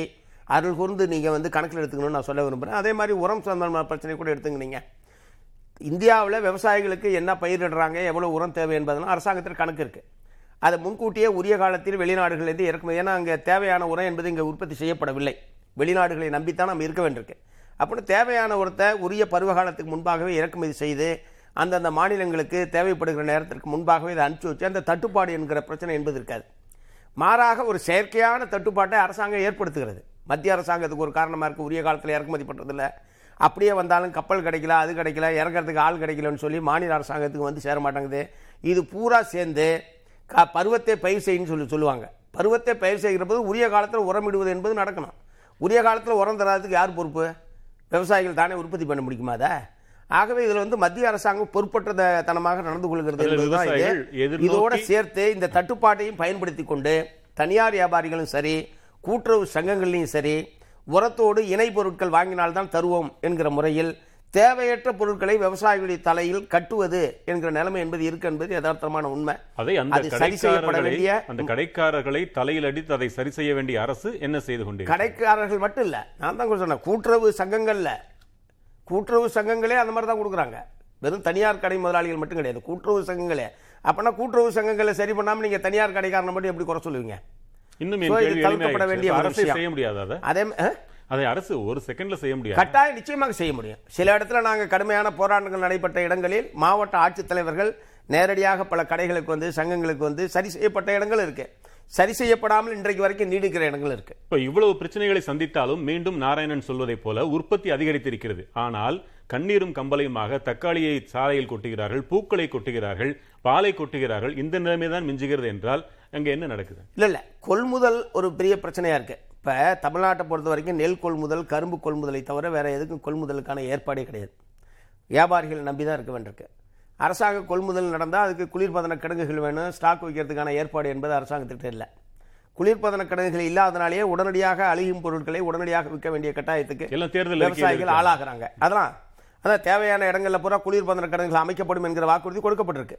அருள் கூர்ந்து நீங்கள் வந்து கணக்கில் எடுத்துக்கணும்னு நான் சொல்ல விரும்புகிறேன் அதே மாதிரி உரம் சம்பந்தமான பிரச்சனை கூட எடுத்துக்கினீங்க இந்தியாவில் விவசாயிகளுக்கு என்ன பயிரிடுறாங்க எவ்வளோ உரம் தேவை என்பதெல்லாம் அரசாங்கத்தில் கணக்கு இருக்குது அதை முன்கூட்டியே உரிய காலத்தில் வெளிநாடுகளிலிருந்து இறக்குமதி. ஏன்னா அங்கே தேவையான உரம் என்பது இங்கே உற்பத்தி செய்யப்படவில்லை. வெளிநாடுகளை நம்பித்தான் நம்ம இருக்க வேண்டியிருக்கு. அப்படின்னு தேவையான உரத்தை உரிய பருவகாலத்துக்கு முன்பாகவே இறக்குமதி செய்து அந்தந்த மாநிலங்களுக்கு தேவைப்படுகிற நேரத்திற்கு முன்பாகவே இதை அனுப்பிச்சி வச்சு அந்த தட்டுப்பாடு என்கிற பிரச்சனை என்பது இருக்காது. மாறாக ஒரு செயற்கையான தட்டுப்பாட்டை அரசாங்கம் ஏற்படுத்துகிறது. மத்திய அரசாங்கத்துக்கு ஒரு காரணமாக இருக்குது உரிய காலத்தில் இறக்குமதி பண்ணுறதில்ல அப்படியே வந்தாலும் கப்பல் கிடைக்கல அது கிடைக்கல இறக்கிறதுக்கு ஆள் கிடைக்கலன்னு சொல்லி மாநில அரசாங்கத்துக்கு வந்து சேர மாட்டேங்குது. இது பூரா சேர்ந்து க பருவத்தை பயிர் செய்யுன்னு சொல்லி சொல்லுவாங்க. பருவத்தை பயிர் செய்கிற போது உரிய காலத்தில் உரமிடுவது என்பது நடக்கணும். உரிய காலத்தில் உரம் தராதுக்கு யார் பொறுப்பு? விவசாயிகள் தானே உற்பத்தி பண்ண முடியுமா அதை? ஆகவே இதில் வந்து மத்திய அரசாங்கம் பொறுப்பற்ற தனமாக நடந்து கொள்கிறது இதோட சேர்த்து இந்த தட்டுப்பாட்டையும் பயன்படுத்தி கொண்டு தனியார் வியாபாரிகளும் சரி கூட்டுறவு சங்கங்கள்லையும் சரி உரத்தோடு இணை பொருட்கள் வாங்கினால்தான் தருவோம் என்கிற முறையில் தேவையற்ற பொருட்களை விவசாயிகளுடைய தலையில் கட்டுவது என்கிற நிலைமை என்பது இருக்கு என்பது யதார்த்தமான உண்மை. அதை அந்த சரி செய்யப்பட வேண்டிய அந்த கடைக்காரர்களை தலையில் அடித்து அதை சரி செய்ய வேண்டிய அரசு என்ன செய்து கொண்டிருக்கிறது? கடைக்காரர்கள் மட்டும் இல்லை நான் தான் சொன்னேன் கூட்டுறவு சங்கங்கள்ல கூட்டுறவு சங்கங்களே அந்த மாதிரி தான் கொடுக்குறாங்க. வெறும் தனியார் கடை முதலாளிகள் மட்டும் கிடையாது. கூட்டுறவு சங்கங்களே. அப்பனா கூட்டுறவு சங்கங்களை சரி பண்ணாம நீங்க தனியார் கடைக்காரனை மட்டும் எப்படி குறை சொல்லுவீங்க? இன்னும் தவிர்க்கப்பட வேண்டிய அரசே. செய்ய முடியாது அதை? அதே அரசு ஒரு செகண்ட்ல செய்ய முடியாது. கட்டாயம் நிச்சயமாக செய்ய முடியும். சில இடத்துல நாங்கள் கடுமையான போராட்டங்கள் நடைபெற்ற இடங்களில் மாவட்ட ஆட்சித்தலைவர்கள் நேரடியாக பல கடைகளுக்கு வந்து சங்கங்களுக்கு வந்து சரி செய்யப்பட்ட இடங்கள் இருக்கு. சரி செய்யப்படாமல் இன்றைக்கு வரைக்கும் நீடிக்கிற இடங்கள் இருக்கு. இப்ப இவ்வளவு பிரச்சனைகளை சந்தித்தாலும் மீண்டும் நாராயணன் சொல்வதைப் போல உற்பத்தி அதிகரித்திருக்கிறது. ஆனால் கண்ணீரும் கம்பளையுமாக தக்காளியை சாலையில் கொட்டுகிறார்கள் பூக்களை கொட்டுகிறார்கள் பாலை கொட்டுகிறார்கள். இந்த நிலைமை தான் மிஞ்சுகிறது என்றால் அங்க என்ன நடக்குது? இல்லை இல்லை. கொள்முதல் ஒரு பெரிய பிரச்சனையாக இருக்குது இப்போ தமிழ்நாட்டை பொறுத்த வரைக்கும் நெல் கொள்முதல் கரும்பு கொள்முதலை தவிர வேறு எதுக்கும் கொள்முதலுக்கான ஏற்பாடே கிடையாது. வியாபாரிகள் நம்பி தான் இருக்க வேண்டியிருக்கு. அரசாங்க கொள்முதல் நடந்தால் அதுக்கு குளிர்பதன கிடங்குகள் வேணும் ஸ்டாக் வைக்கிறதுக்கான ஏற்பாடு என்பது அரசாங்கத்திட்ட இல்லை. குளிர்பதன கிடங்குகள் இல்லாதனாலேயே உடனடியாக அழியும் பொருட்களை உடனடியாக விற்க வேண்டிய கட்டாயத்துக்கு விவசாயிகள். ஆளாகிறாங்க. அதெல்லாம் அதான் தேவையான இடங்கள்ல பூரா குளிர்பதன கிடங்குகள் அமைக்கப்படும் என்கிற வாக்குறுதி கொடுக்கப்பட்டிருக்கு.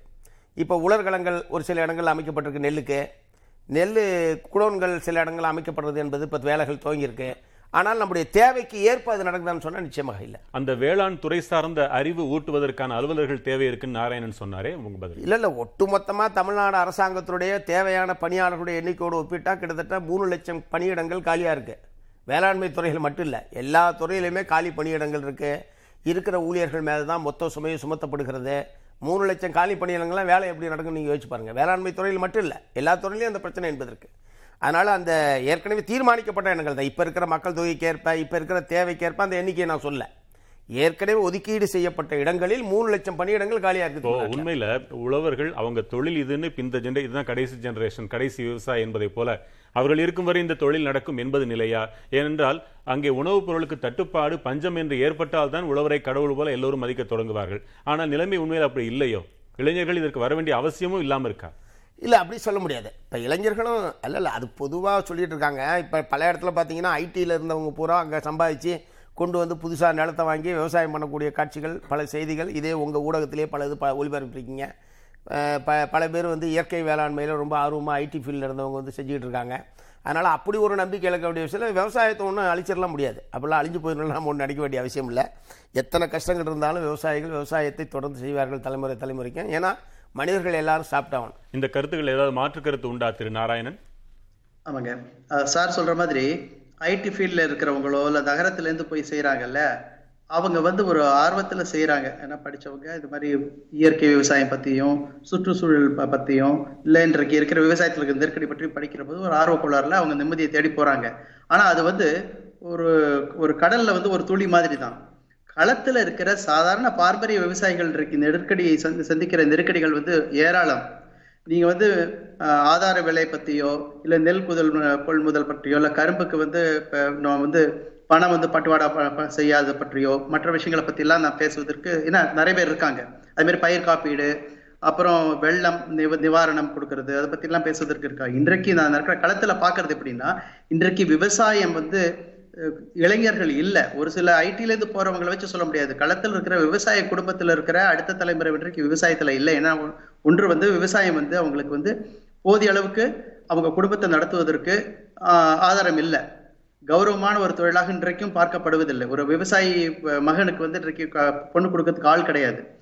இப்போ உலர்களங்கள் ஒரு சில இடங்கள் அமைக்கப்பட்டிருக்கு நெல்லுக்கு. நெல் குடோன்கள் சில இடங்கள் அமைக்கப்படுறது என்பது இப்போ வேலைகள் துவங்கியிருக்கு. ஆனால் நம்முடைய தேவைக்கு ஏற்ப அது நடக்குதான்னு சொன்னால் நிச்சயமாக இல்லை. அந்த வேளாண் துறை சார்ந்த அறிவு ஊட்டுவதற்கான அலுவலர்கள் தேவை இருக்குன்னு நாராயணன் சொன்னாரே உங்க பதில். இல்லை இல்லை ஒட்டுமொத்தமாக தமிழ்நாடு அரசாங்கத்துடைய தேவையான பணியாளர்களுடைய எண்ணிக்கையோடு ஒப்பிட்டா கிட்டத்தட்ட மூணு லட்சம் பணியிடங்கள் காலியாக இருக்கு. வேளாண்மை துறையில் மட்டும் இல்லை எல்லா துறையிலுமே காலி பணியிடங்கள் இருக்கு. இருக்கிற ஊழியர்கள் மேலே தான் மொத்த சுமையும் சுமத்தப்படுகிறது. மூணு லட்சம் காலி பணியிடங்கள்லாம் வேலை எப்படி நடக்கும்னு நீங்கள் யோசிச்சு பாருங்க. வேளாண்மை துறையில் மட்டும் இல்லை எல்லா துறையிலையும் அந்த பிரச்சனை என்பது இருக்கு. அதனால அந்த ஏற்கனவே தீர்மானிக்கப்பட்ட எண்ணங்கள் தான். இப்போ இருக்கிற மக்கள் தொகைக்கு ஏற்ப இப்போ இருக்கிற தேவைக்கேற்ப அந்த எண்ணிக்கையை நான் சொல்ல ஏற்கனவே ஒதுக்கீடு செய்யப்பட்ட இடங்களில் மூணு லட்சம் பணியிடங்கள் காலியாக இருக்குது உண்மையில உழவர்கள் அவங்க தொழில் இதுன்னு இந்த ஜென்ரே இதுதான் கடைசி ஜெனரேஷன் கடைசி விவசாயி என்பதை போல அவர்கள் இருக்கும் வரை இந்த தொழில் நடக்கும் என்பது நிலையா? ஏனென்றால் அங்கே உணவுப் பொருளுக்கு தட்டுப்பாடு பஞ்சம் என்று ஏற்பட்டால் தான் உழவரை கடவுள் போல எல்லோரும் மதிக்க தொடங்குவார்கள். ஆனால் நிலைமை உண்மையில் அப்படி இல்லையோ? இளைஞர்கள் இதற்கு வர வேண்டிய அவசியமும் இல்லாம இருக்கா? இல்லை அப்படி சொல்ல முடியாது. இப்போ இளைஞர்களும் அல்ல இல்லை அது பொதுவாக சொல்லிகிட்டு இருக்காங்க. இப்போ பல இடத்துல பார்த்தீங்கன்னா ஐடியில் இருந்தவங்க பூரா அங்கே சம்பாதிச்சு கொண்டு வந்து புதுசாக நிலத்தை வாங்கி விவசாயம் பண்ணக்கூடிய காட்சிகள் பல செய்திகள். இதே உங்கள் ஊடகத்திலே பல இது ப ஒளிபரப்பிருக்கீங்க. ப பல பேர் வந்து இயற்கை வேளாண்மையில் ரொம்ப ஆர்வமாக ஐடி ஃபீல்டில் இருந்தவங்க வந்து செஞ்சுக்கிட்டு இருக்காங்க. அதனால் அப்படி ஒரு நம்பிக்கை இழக்க வேண்டிய விஷயம் விவசாயத்தை ஒன்றும் அழிச்சிடலாம் முடியாது. அப்படிலாம் அழிஞ்சு போயிடலாம் நம்ம ஒன்று நடிக்க வேண்டிய அவசியம் இல்லை. எத்தனை கஷ்டங்கள் இருந்தாலும் விவசாயிகள் விவசாயத்தை தொடர்ந்து செய்வார்கள் தலைமுறை தலைமுறைக்கும் ஏன்னா மனிதர்கள் எல்லாரும் சாப்பிட்டாகணும் இந்த கருத்துக்கள் ஏதாவது மாற்று கருத்து உண்டா திரு நாராயணன்? ஆமாங்க. சார் சொல்ற மாதிரி ஐடி ஃபீல்ட்ல இருக்கிறவங்களோ இல்ல நகரத்துல இருந்து போய் செய்யறாங்கல்ல அவங்க வந்து ஒரு ஆர்வத்துல செய்யறாங்க ஏன்னா படிச்சவங்க இது மாதிரி இயற்கை விவசாயம் பத்தியும் சுற்றுச்சூழல் ப- பத்தியும் இல்ல இன்றைக்கு இருக்கிற விவசாயத்துல இருக்கிற நெருக்கடி பற்றி படிக்கிற போது ஒரு ஆர்வ கோளாறுல அவங்க நிம்மதியை தேடி போறாங்க. ஆனா அது வந்து ஒரு ஒரு கடல்ல வந்து ஒரு துளி மாதிரி தான் களத்துல இருக்கிற சாதாரண பாரம்பரிய விவசாயிகள் இருக்கு. நெருக்கடியை சந்தி- சந்திக்கிற நெருக்கடிகள் வந்து ஏராளம். நீங்க வந்து ஆதார விலை பத்தியோ இல்ல நெல் குதல் கொள்முதல் பற்றியோ இல்ல கரும்புக்கு வந்து இப்போ நான் வந்து பணம் வந்து பட்டுவாடா செய்யாத பற்றியோ மற்ற விஷயங்களை பத்தி எல்லாம் நான் பேசுவதற்கு ஏன்னா நிறைய பேர் இருக்காங்க. அது மாதிரி பயிர் காப்பீடு அப்புறம் வெள்ளம் நிவ நிவாரணம் கொடுக்கறது அதை பத்தி எல்லாம் பேசுவதற்கு இருக்கா. இன்றைக்கு நான் இருக்கிற களத்துல பாக்குறது எப்படின்னா இன்றைக்கு விவசாயம் வந்து இளைஞர்கள் இல்லை. ஒரு சில ஐடில இருந்து போறவங்களை வச்சு சொல்ல முடியாது. களத்தில் இருக்கிற விவசாய குடும்பத்தில் இருக்கிற அடுத்த தலைமுறை இன்றைக்கு விவசாயத்துல இல்லை. ஏன்னா ஒன்று வந்து விவசாயம் வந்து அவங்களுக்கு வந்து போதிய அளவுக்கு அவங்க குடும்பத்தை நடத்துவதற்கு ஆதாரம் இல்லை. கௌரவமான ஒரு தொழிலாக இன்றைக்கும் பார்க்கப்படுவதில்லை. ஒரு விவசாயி மகனுக்கு வந்து இன்றைக்கு க- பொண்ணு கொடுக்கறதுக்கு ஆள் கிடையாது.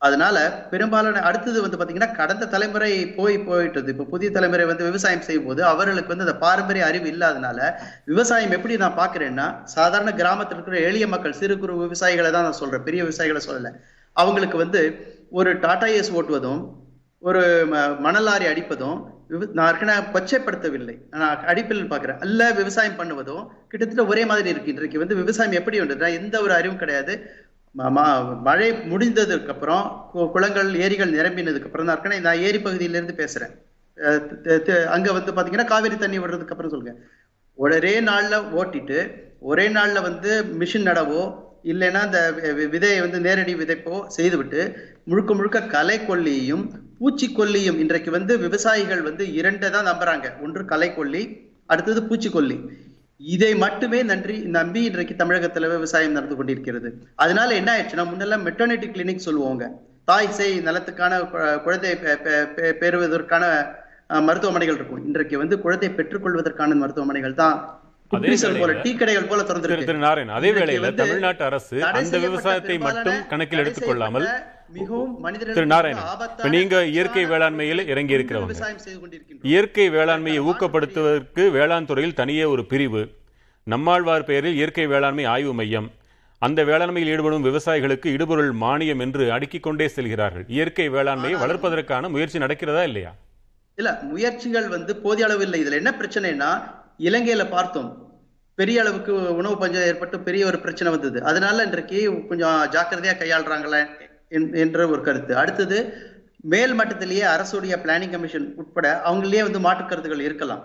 அதனால பெரும்பாலான அடுத்தது வந்து பாத்தீங்கன்னா கடந்த தலைமுறை போய் போயிட்டது. இப்ப புதிய தலைமுறை வந்து விவசாயம் செய்யும் போது அவர்களுக்கு வந்து அந்த பாரம்பரிய அறிவு இல்லாதனால விவசாயம் எப்படி நான் பாக்குறேன்னா சாதாரண கிராமத்தில் இருக்கிற எளிய மக்கள் சிறு குறு விவசாயிகளை தான் நான் சொல்றேன். பெரிய விவசாயிகளை சொல்லல. அவங்களுக்கு வந்து ஒரு டாடா ஏஸ் ஓட்டுவதும் ஒரு ம- மணல் லாரி அடிப்பதும் விவ- நான் ஏற்கனவே கொச்சைப்படுத்தவில்லை நான் அடிப்பில் பார்க்குறேன் அல்ல விவசாயம் பண்ணுவதும் கிட்டத்தட்ட ஒரே மாதிரி இருக்கு இன்றைக்கு வந்து விவசாயம் எப்படி வந்ததுன்னா எந்த ஒரு அறிவும் கிடையாது. மழை முடிந்ததுக்கு அப்புறம் கு- குளங்கள் ஏரிகள் நிரம்பினதுக்கு அப்புறம் தான் இருக்கேன் நான் ஏரி பகுதியிலேருந்து பேசுகிறேன் பேசுறேன் அங்க வந்து பாத்தீங்கன்னா காவிரி தண்ணி விடுறதுக்கு அப்புறம் சொல்லுங்க. ஒரே நாள்ல ஓட்டிட்டு ஒரே நாள்ல வந்து மிஷின் நடவோ இல்லைன்னா அந்த வி- விதையை வந்து நேரடி விதைப்போ செய்துவிட்டு முழுக்க முழுக்க களை கொல்லியும் பூச்சிக்கொல்லியும் இன்றைக்கு வந்து விவசாயிகள் வந்து இரண்டை தான் நம்புறாங்க. ஒன்று களைக்கொல்லி அடுத்தது பூச்சிக்கொல்லி. இதை மட்டுமே நன்றி நம்பி இன்றைக்கு தமிழகத்துல விவசாயம் நடந்து கொண்டிருக்கிறது. அதனால என்ன ஆயிடுச்சுன்னா முன்னெல்லாம் மெட்டர்னிட்டி கிளினிக் சொல்லுவாங்க. தாய் சேய் நலத்துக்கான குழந்தை பெ- பெ- பெ- பெறுவதற்கான மருத்துவமனைகள் இருக்கும். இன்றைக்கு வந்து குழந்தை பெற்றுக்கொள்வதற்கான மருத்துவமனைகள் தான் அதே வேளையில தமிழ்நாட்டு அரசு அந்த விவசாயத்தை மட்டும் கணக்கில் எடுத்துக் கொள்ளாமல் மிகவும் நாராயணன் நீங்க இயற்கை வேளாண்மையில் இறங்கி இருக்கிறவங்க இயற்கை வேளாண்மையை ஊக்கப்படுத்துவதற்கு வேளாண் துறையில் தனியே ஒரு பிரிவு. நம்மாழ்வார் பெயரில் இயற்கை வேளாண்மை ஆய்வு மையம். அந்த வேளாண்மையில் ஈடுபடும் விவசாயிகளுக்கு இடுபொருள் மானியம் என்று அடுக்கிக் கொண்டே செல்கிறார்கள். இயற்கை வேளாண்மையை வளர்ப்பதற்கான முயற்சி நடக்கிறதா இல்லையா? இல்ல முயற்சிகள் வந்து போதிய அளவு இல்லை. இதுல என்ன பிரச்சனைனா இலங்கையில பார்த்தோம் பெரிய அளவுக்கு உணவு பஞ்சம் ஏற்பட்டு பெரிய ஒரு பிரச்சனை வந்தது. அதனால இன்றைக்கு கொஞ்சம் ஜாக்கிரதையா கையாளுறாங்களே என்- என்ற ஒரு கருத்து. அடுத்தது மேல் மட்டத்திலேயே அரசுடைய பிளானிங் கமிஷன் உட்பட அவங்களே வந்து மாற்று கருத்துகள் இருக்கலாம்.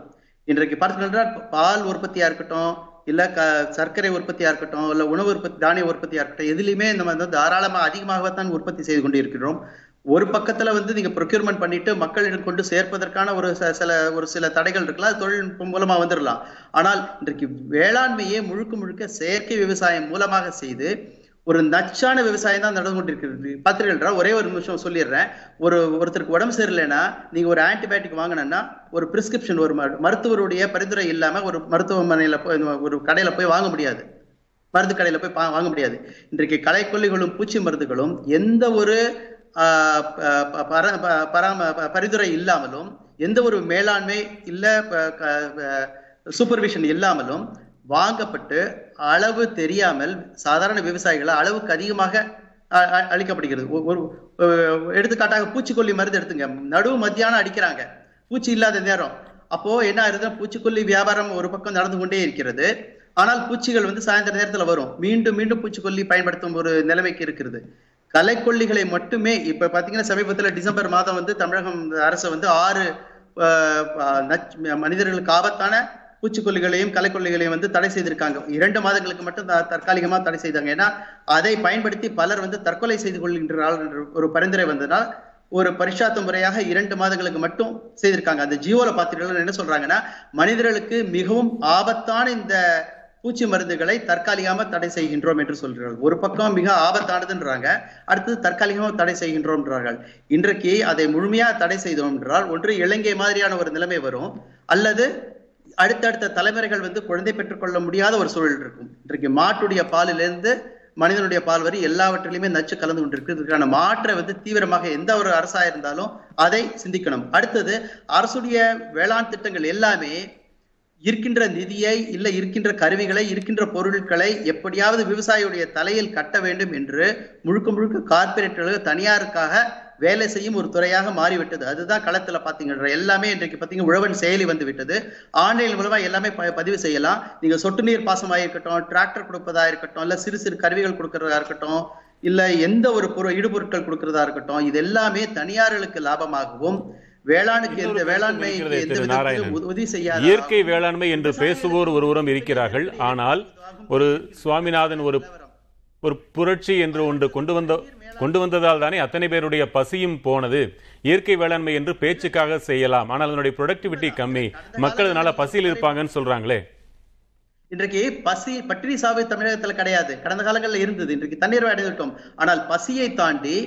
இன்றைக்கு பார்த்தீங்கன்னா பால் உற்பத்தியா இருக்கட்டும் இல்ல க சர்க்கரை உற்பத்தியா இருக்கட்டும் இல்ல உணவு உற்பத்தி தானிய உற்பத்தியா இருக்கட்டும் எதுலையுமே நம்ம வந்து தாராளமாக அதிகமாகத்தான் உற்பத்தி செய்து கொண்டு இருக்கிறோம் ஒரு பக்கத்துல வந்து நீங்க ப்ரொக்யூர்மெண்ட் பண்ணிட்டு மக்களிடம் கொண்டு சேர்ப்பதற்கான ஒரு ச- சில ஒரு சில தடைகள் இருக்கலாம் அது தொழில்நுட்பம் மூலமா வந்துடலாம் ஆனால் இன்றைக்கு வேளாண்மையே முழுக்க முழுக்க செயற்கை விவசாயம் மூலமாக செய்து ஒரு நச்சான விவசாயம் தான் நடந்து கொண்டிருக்கிறது. பத்திரிகைன்றா ஒரே ஒரு நிமிஷம் சொல்லிடுறேன். ஒரு ஒருத்தருக்கு உடம்பு சரியில்லைன்னா நீங்க ஒரு ஆன்டிபயோட்டிக் வாங்கினா ஒரு பிரிஸ்கிரிப்ஷன் ஒரு மரு- மருத்துவருடைய பரிந்துரை இல்லாம ஒரு மருத்துவமனையில போய் ஒரு கடையில போய் வாங்க முடியாது. மருந்து கடையில போய் வாங்க முடியாது. இன்றைக்கு களைக்கொல்லிகளும் பூச்சி மருந்துகளும் எந்த ஒரு பராம ப- பரிந்துரை இல்லாமலும் எந்த ஒரு மேலாண்மை இல்ல சூப்பர்விஷன் இல்லாமலும் வாங்கப்பட்டு அளவு தெரியாமல் சாதாரண விவசாயிகளை அளவுக்கு அதிகமாக அ- அளிக்கப்படுகிறது. ஒரு எடுத்துக்காட்டாக பூச்சிக்கொல்லி மருந்து எடுத்துங்க. நடுவு மத்தியானம் அடிக்கிறாங்க. பூச்சி இல்லாத நேரம். அப்போ என்ன ஆயிருதுன்னா பூச்சிக்கொல்லி வியாபாரம் ஒரு பக்கம் நடந்து கொண்டே இருக்கிறது. ஆனால் பூச்சிகள் வந்து சாயந்தர நேரத்துல வரும். மீண்டும் மீண்டும் பூச்சிக்கொல்லி பயன்படுத்தும் ஒரு நிலைமைக்கு இருக்கிறது. தலைக்கொல்லிகளை மட்டுமே இப்ப பாத்தீங்கன்னா சமீபத்துல டிசம்பர் மாதம் வந்து தமிழகம் அரசு வந்து ஆறு நச்- மனிதர்களுக்கு ஆபத்தான பூச்சிக்கொல்லிகளையும் கலைக்கொல்லிகளையும் வந்து தடை செய்திருக்காங்க. இரண்டு மாதங்களுக்கு மட்டும் தற்காலிகமா தடை செய்தாங்க. ஏன்னா அதை பயன்படுத்தி பலர் வந்து தற்கொலை செய்து கொள்கின்றார்கள் என்ற ஒரு பரிந்துரை வந்ததால் ஒரு பரிசாத்த முறையாக இரண்டு மாதங்களுக்கு மட்டும் செய்திருக்காங்க. அந்த ஜியோல பாத்தீங்கன்னா என்ன சொல்றாங்கன்னா மனிதர்களுக்கு மிகவும் ஆபத்தான இந்த பூச்சி மருந்துகளை தற்காலிகமாக தடை செய்கின்றோம் என்று சொல்கிறார்கள். ஒரு பக்கம் மிக ஆபத்தானதுன்றாங்க அடுத்தது தற்காலிகமாக தடை செய்கின்றோம்ன்றார்கள். இன்றைக்கு அதை முழுமையாக தடை செய்தோம் என்றால் ஒன்று இலங்கை மாதிரியான ஒரு நிலைமை வரும். அல்லது அடுத்தடுத்த தலைமுறைகள் வந்து குழந்தை பெற்றுக்கொள்ள முடியாத ஒரு சூழல் இருக்கும். இன்றைக்கு மாட்டுடைய பாலிலிருந்து மனிதனுடைய பால் வரி எல்லாவற்றிலுமே நச்சு கலந்து கொண்டிருக்கு இதுக்கான மாற்றை வந்து தீவிரமாக எந்த ஒரு அரசா இருந்தாலும் அதை சிந்திக்கணும். அடுத்தது அரசுடைய வேளாண் திட்டங்கள் எல்லாமே இருக்கின்ற நிதியை இல்லை இருக்கின்ற கருவிகளை இருக்கின்ற பொருட்களை எப்படியாவது விவசாயியுடைய தலையில் கட்ட வேண்டும் என்று முழுக்க முழுக்க கார்ப்பரேட்டுகள் தனியாருக்காக வேலை செய்யும் ஒரு துறையாக மாறிவிட்டது. அதுதான் களத்துல பாத்தீங்கன்னா எல்லாமே இன்றைக்கு பாத்தீங்கன்னா உழவன் செயலி வந்து விட்டது. ஆன்லைன் மூலமா எல்லாமே ப- பதிவு செய்யலாம். நீங்க சொட்டு நீர் பாசமாக இருக்கட்டும் டிராக்டர் கொடுப்பதா இருக்கட்டும் இல்ல சிறு சிறு கருவிகள் கொடுக்கறதா இருக்கட்டும் இல்ல எந்த ஒரு பொருள் இடுபொருட்கள் கொடுக்கறதா இருக்கட்டும் இது எல்லாமே தனியார்களுக்கு லாபமாகவும் இயற்கை வேளாண்மை என்று பேசுவோர் ஒருவரும் இருக்கிறார்கள். ஆனால் ஒரு சுவாமிநாதன் ஒரு ஒரு புரட்சி என்று ஒன்று கொண்டு வந்த கொண்டு வந்ததால் தானே அத்தனை பேருடைய பசியும் போனது. இயற்கை வேளாண்மை என்று பேச்சுக்காக செய்யலாம். ஆனால் அதனுடைய ப்ரொடக்டிவிட்டி கம்மி. மக்கள் அதனால பசியில் இருப்பாங்கன்னு சொல்றாங்களே. இன்றைக்கு பசி பட்டினி சாவு தமிழகத்துல கிடையாது. கடந்த காலங்களில் இருந்தது. இன்றைக்கு தண்ணீர் அடைந்துவிட்டோம் ஆனால் பசியை தாண்டி